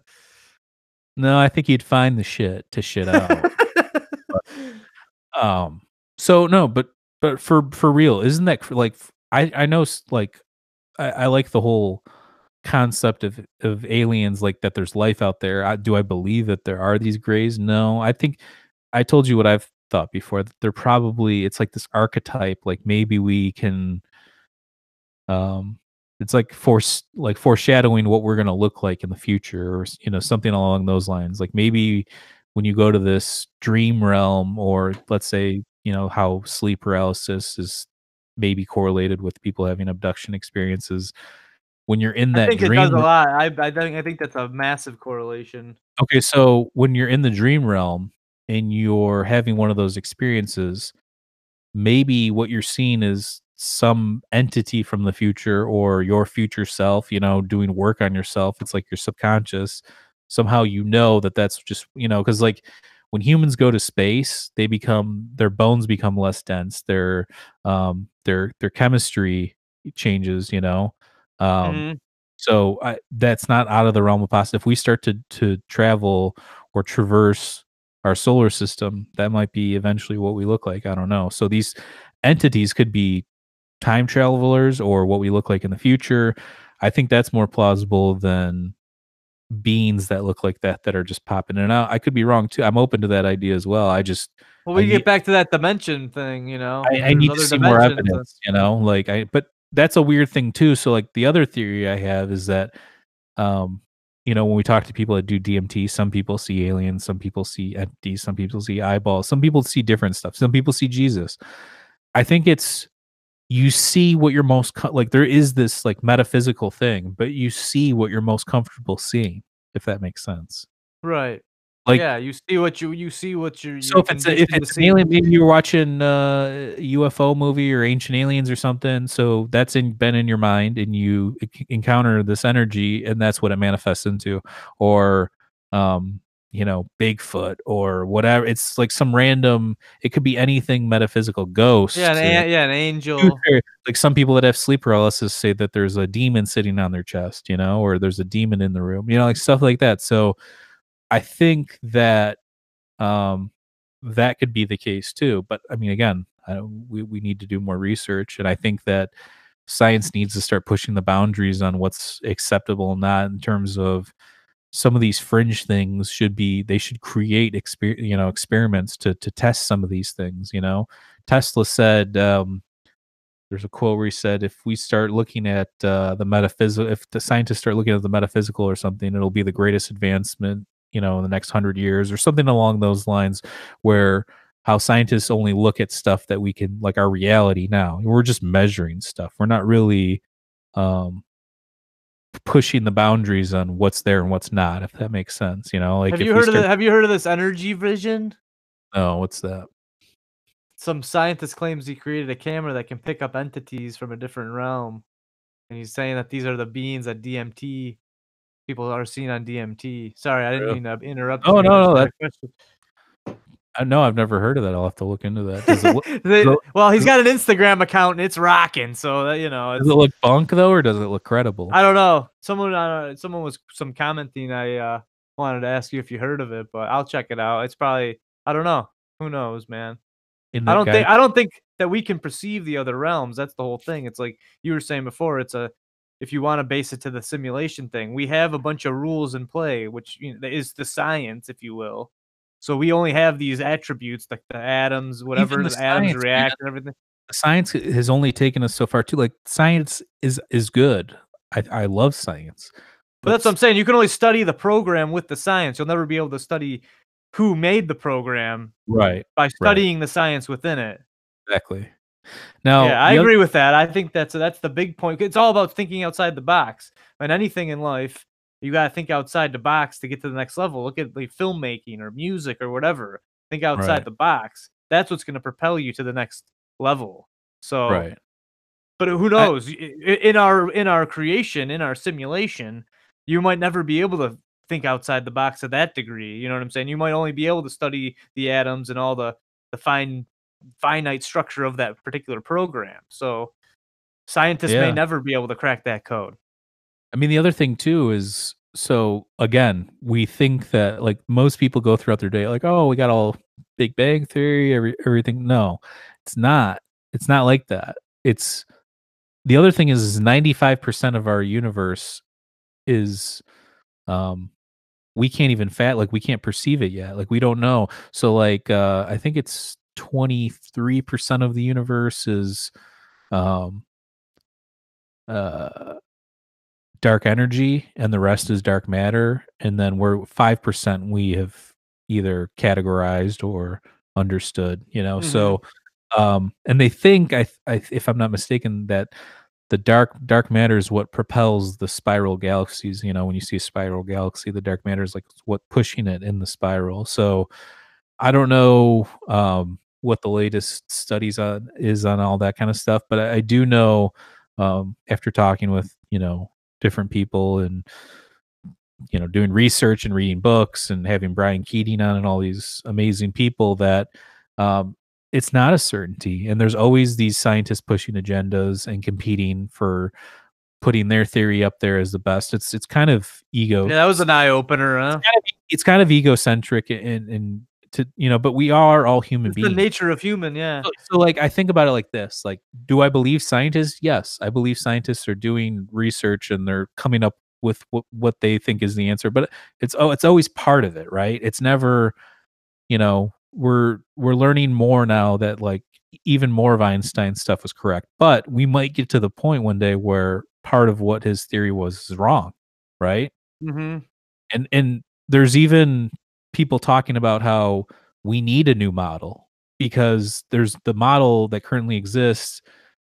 [SPEAKER 2] No, I think you'd find the shit to shit out. um. So no, but but for for real, isn't that like I I know s- like I, I like the whole concept of of aliens like that there's life out there I, do i believe that there are these grays no i think i told you what i've thought before that they're probably it's like this archetype like maybe we can um it's like force like foreshadowing what we're going to look like in the future or you know something along those lines like maybe when you go to this dream realm or let's say you know how sleep paralysis is maybe correlated with people having abduction experiences when you're in that I
[SPEAKER 3] think it does a lot. I I think I think that's a massive correlation.
[SPEAKER 2] Okay, so when you're in the dream realm and you're having one of those experiences, maybe what you're seeing is some entity from the future or your future self, you know, doing work on yourself. It's like your subconscious. Somehow you know that that's just, you know, because like when humans go to space, they become their bones become less dense. Their um their their chemistry changes, you know. Um
[SPEAKER 3] Mhm.
[SPEAKER 2] so I, that's not out of the realm of possible. If we start to to travel or traverse our solar system, that might be eventually what we look like. I don't know. So these entities could be time travelers or what we look like in the future. I think that's more plausible than beings that look like that that are just popping in and out. I could be wrong too. I'm open to that idea as well. I just
[SPEAKER 3] Well, we
[SPEAKER 2] I
[SPEAKER 3] get
[SPEAKER 2] need-
[SPEAKER 3] back to that dimension thing, you know.
[SPEAKER 2] I, I need to see more evidence, you know, like I, but that's a weird thing too. So like the other theory I have is that, um, you know, when we talk to people that do DMT, some people see aliens, some people see entities, some people see eyeballs, some people see different stuff, some people see Jesus. I think it's you see what you're most co- like. There is this like metaphysical thing, but you see what you're most comfortable seeing, if that makes sense.
[SPEAKER 3] Right.
[SPEAKER 2] Like
[SPEAKER 3] yeah, you see what you you see what you're.
[SPEAKER 2] so
[SPEAKER 3] you're
[SPEAKER 2] if it's a, if it's an alien, maybe you're watching uh, a UFO movie or Ancient Aliens or something. So that's in been in your mind, and you encounter this energy, and that's what it manifests into. Or um you know bigfoot or whatever it's like some random it could be anything metaphysical ghost
[SPEAKER 3] Yeah, an, a- yeah, an angel.
[SPEAKER 2] like some people that have sleep paralysis say that there's a demon sitting on their chest you know or there's a demon in the room you know like stuff like that so i think that um that could be the case too but i mean again I, we, we need to do more research and i think that science needs to start pushing the boundaries on what's acceptable and not in terms of some of these fringe things should be they should create exper- you know experiments to to test some of these things you know? Tesla said um there's a quote where he said if we start looking at uh, the metaphysical if the scientists start looking at the metaphysical or something it'll be the greatest advancement you know in the next hundred years or something along those lines where how scientists only look at stuff that we can like our reality now. We're just measuring stuff. We're not really um pushing the boundaries on what's there and what's not if that makes sense you know like
[SPEAKER 3] have you heard of the, Have you heard of this energy vision?
[SPEAKER 2] no what's that?
[SPEAKER 3] Some scientist claims he created a camera that can pick up entities from a different realm, and he's saying that these are the beings that DMT people are seeing on DMT. Sorry, I didn't
[SPEAKER 2] Really?
[SPEAKER 3] mean to interrupt.
[SPEAKER 2] Oh, no,
[SPEAKER 3] That's
[SPEAKER 2] no,
[SPEAKER 3] question.
[SPEAKER 2] I know I've never heard of that. I'll have to look into that. Does it look, <laughs>
[SPEAKER 3] They- well, he's got an Instagram account and it's rocking. So that, you know,
[SPEAKER 2] does it look bunk though, or does it look credible?
[SPEAKER 3] I don't know. Someone, uh, someone was some commenting. I uh, wanted to ask you if you heard of it, but I'll check it out. It's probably I don't know. Who knows, man.
[SPEAKER 2] In
[SPEAKER 3] I don't
[SPEAKER 2] guy-
[SPEAKER 3] think I don't think that we can perceive the other realms. That's the whole thing. It's like you were saying before. It's a if you want to base it to the simulation thing, we have a bunch of rules in play, which you know, is the science, if you will. So we only have these attributes, like the atoms, whatever
[SPEAKER 2] the
[SPEAKER 3] the, atoms
[SPEAKER 2] science, man.
[SPEAKER 3] react and everything.
[SPEAKER 2] science has only taken us so far too. Like science is is good. I I love science.
[SPEAKER 3] But that's what I'm saying. You can only study the program with the science. You'll never be able to study who made the program
[SPEAKER 2] right.
[SPEAKER 3] by studying the science within it.
[SPEAKER 2] Exactly. Now,
[SPEAKER 3] yeah, I agree with that. I think that's that's the big point. It's all about thinking outside the box. And anything in life, you got to think outside the box to get to the next level. Look at like filmmaking or music or whatever. Think outside
[SPEAKER 2] Right.
[SPEAKER 3] the box. That's what's going to propel you to the next level. So,
[SPEAKER 2] right.
[SPEAKER 3] but who knows? I- In our in our creation, in our simulation, you might never be able to think outside the box to that degree. You know what I'm saying? You might only be able to study the atoms and all the the fine finite structure of that particular program. So scientists may never be able to crack that code.
[SPEAKER 2] I mean, the other thing too is so again, we think that like most people go throughout their day like, oh, we got all Big Bang Theory, every, everything. No, it's not. It's not like that. It's the other thing is, is 95% of our universe is um we can't even fat like we can't perceive it yet like we don't know so like uh i think it's 23% of the universe is um uh dark energy and the rest is dark matter and then we're 5% we have either categorized or understood you know? So um and they think I, I if i'm not mistaken that the dark dark matter is what propels the spiral galaxies you know? When you see a spiral galaxy the dark matter is like what pushing it in the spiral. So i don't know um what the latest studies on is on all that kind of stuff but i, I do know um after talking with you know different people and you know doing research and reading books and having brian keating on and all these amazing people that um it's not a certainty and there's always these scientists pushing agendas and competing for putting their theory up there as the best it's it's kind of ego
[SPEAKER 3] Yeah, that was an eye opener, huh?
[SPEAKER 2] kind of, it's kind of egocentric and and to you know but we are all human
[SPEAKER 3] It's the nature of human, yeah.
[SPEAKER 2] so, so, like i think about it like this like do i believe scientists? Yes i believe scientists are doing research and they're coming up with what, what they think is the answer but it's oh it's always part of it right? It's never you know we're we're learning more now that like even more of einstein's stuff was correct but we might get to the point one day where part of what his theory was is wrong right?
[SPEAKER 3] Hmm
[SPEAKER 2] and and there's even people talking about how we need a new model because there's the model that currently exists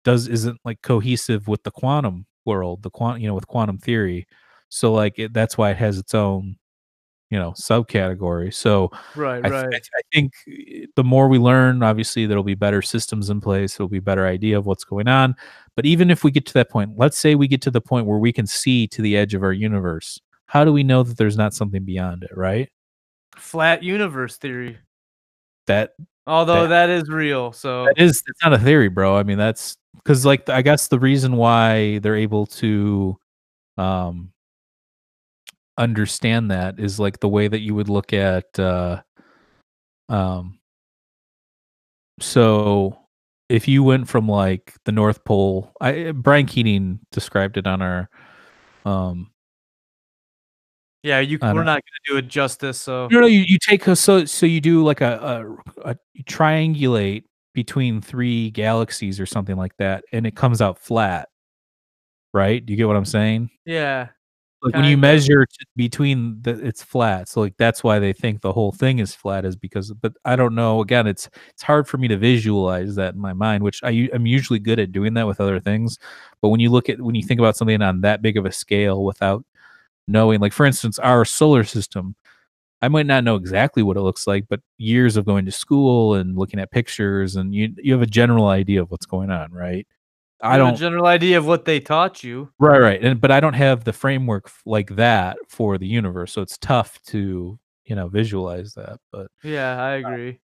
[SPEAKER 2] does isn't like cohesive with the quantum world the quantum you know with quantum theory so like it, that's why it has its own you know subcategory so
[SPEAKER 3] Right,
[SPEAKER 2] I,
[SPEAKER 3] right.
[SPEAKER 2] I, I think uh, the more we learn obviously there'll be better systems in place there'll be better idea of what's going on but even if we get to that point let's say we get to the point where we can see to the edge of our universe how do we know that there's not something beyond it, right?
[SPEAKER 3] Flat universe theory.
[SPEAKER 2] That
[SPEAKER 3] Although
[SPEAKER 2] That-
[SPEAKER 3] that is real. So
[SPEAKER 2] that is it's not a theory, bro. I mean, that's because like I guess the reason why they're able to um understand that is like the way that you would look at uh um so if you went from like the north pole i brian keating described it on our um
[SPEAKER 3] yeah, you we're
[SPEAKER 2] don't-
[SPEAKER 3] gonna do it justice. So
[SPEAKER 2] no no you, you take a so so you do like a, a, a triangulate between three galaxies or something like that and it comes out flat. Right? Do you get what i'm saying?
[SPEAKER 3] Yeah,
[SPEAKER 2] like when you measure t- between the it's flat so like that's why they think the whole thing is flat is because but i don't know again it's it's hard for me to visualize that in my mind which I I'm usually good at doing that with other things but when you look at when you think about something on that big of a scale without knowing like for instance our solar system i might not know exactly what it looks like but years of going to school and looking at pictures and you you have a general idea of what's going on right i don't
[SPEAKER 3] a general idea of what they taught you.
[SPEAKER 2] Right, right. And but I don't have the framework like that for the universe, so it's tough to, you know, visualize that. But
[SPEAKER 3] Yeah, I agree.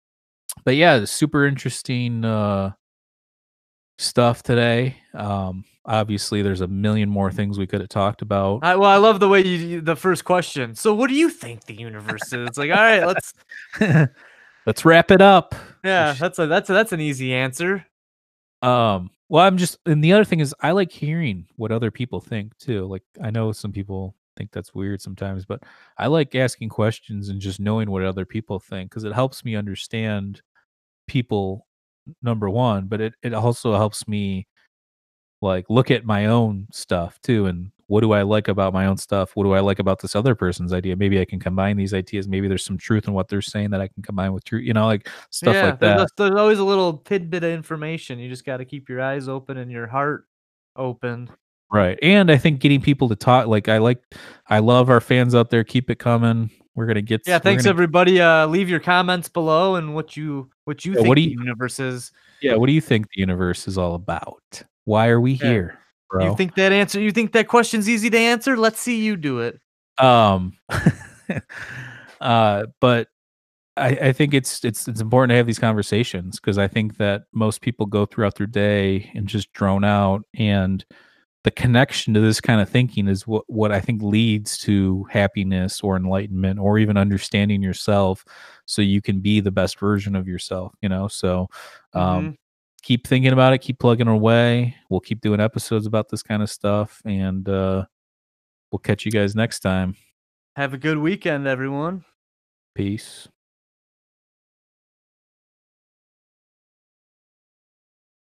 [SPEAKER 2] but yeah, super interesting uh stuff today. Um obviously there's a million more things we could have talked about.
[SPEAKER 3] I, well, I love the way you, you the first question. So, what do you think the universe is? It's like, all right, let's. <laughs>
[SPEAKER 2] Let's wrap it up.
[SPEAKER 3] Yeah, that's a that's a, that's an easy answer.
[SPEAKER 2] Um well, I'm just and the other thing is I like hearing what other people think too. Like I know some people think that's weird sometimes, but I like asking questions and just knowing what other people think because it helps me understand people number one, but it, it also helps me like look at my own stuff too and what do I like about my own stuff? What do I like about this other person's idea? Maybe I can combine these ideas. Maybe there's some truth in what they're saying that I can combine with truth, you know, like stuff
[SPEAKER 3] yeah,
[SPEAKER 2] like
[SPEAKER 3] there's,
[SPEAKER 2] that.
[SPEAKER 3] a- there's always a little tidbit of information. You just got to keep your eyes open and your heart open.
[SPEAKER 2] Right. And I think getting people to talk like I like I love our fans out there. Keep it coming. We're gonna get
[SPEAKER 3] Yeah, thanks
[SPEAKER 2] gonna-
[SPEAKER 3] everybody. Uh, leave your comments below and what you what you
[SPEAKER 2] Yeah,
[SPEAKER 3] think
[SPEAKER 2] what do
[SPEAKER 3] the
[SPEAKER 2] you-
[SPEAKER 3] universe is.
[SPEAKER 2] Yeah, what do you think the universe is all about? Why are we
[SPEAKER 3] Yeah.
[SPEAKER 2] here? Bro?
[SPEAKER 3] You think that answer? You think that question's easy to answer? Let's see you do it.
[SPEAKER 2] um <laughs> uh but I, I think it's it's it's important to have these conversations because I think that most people go throughout their day and just drone out and the connection to this kind of thinking is what what I think leads to happiness or enlightenment or even understanding yourself so you can be the best version of yourself, you know? So um
[SPEAKER 3] Mhm.
[SPEAKER 2] Keep thinking about it, keep plugging away. We'll keep doing episodes about this kind of stuff and uh we'll catch you guys next time.
[SPEAKER 3] Have a good weekend, everyone.
[SPEAKER 2] Peace.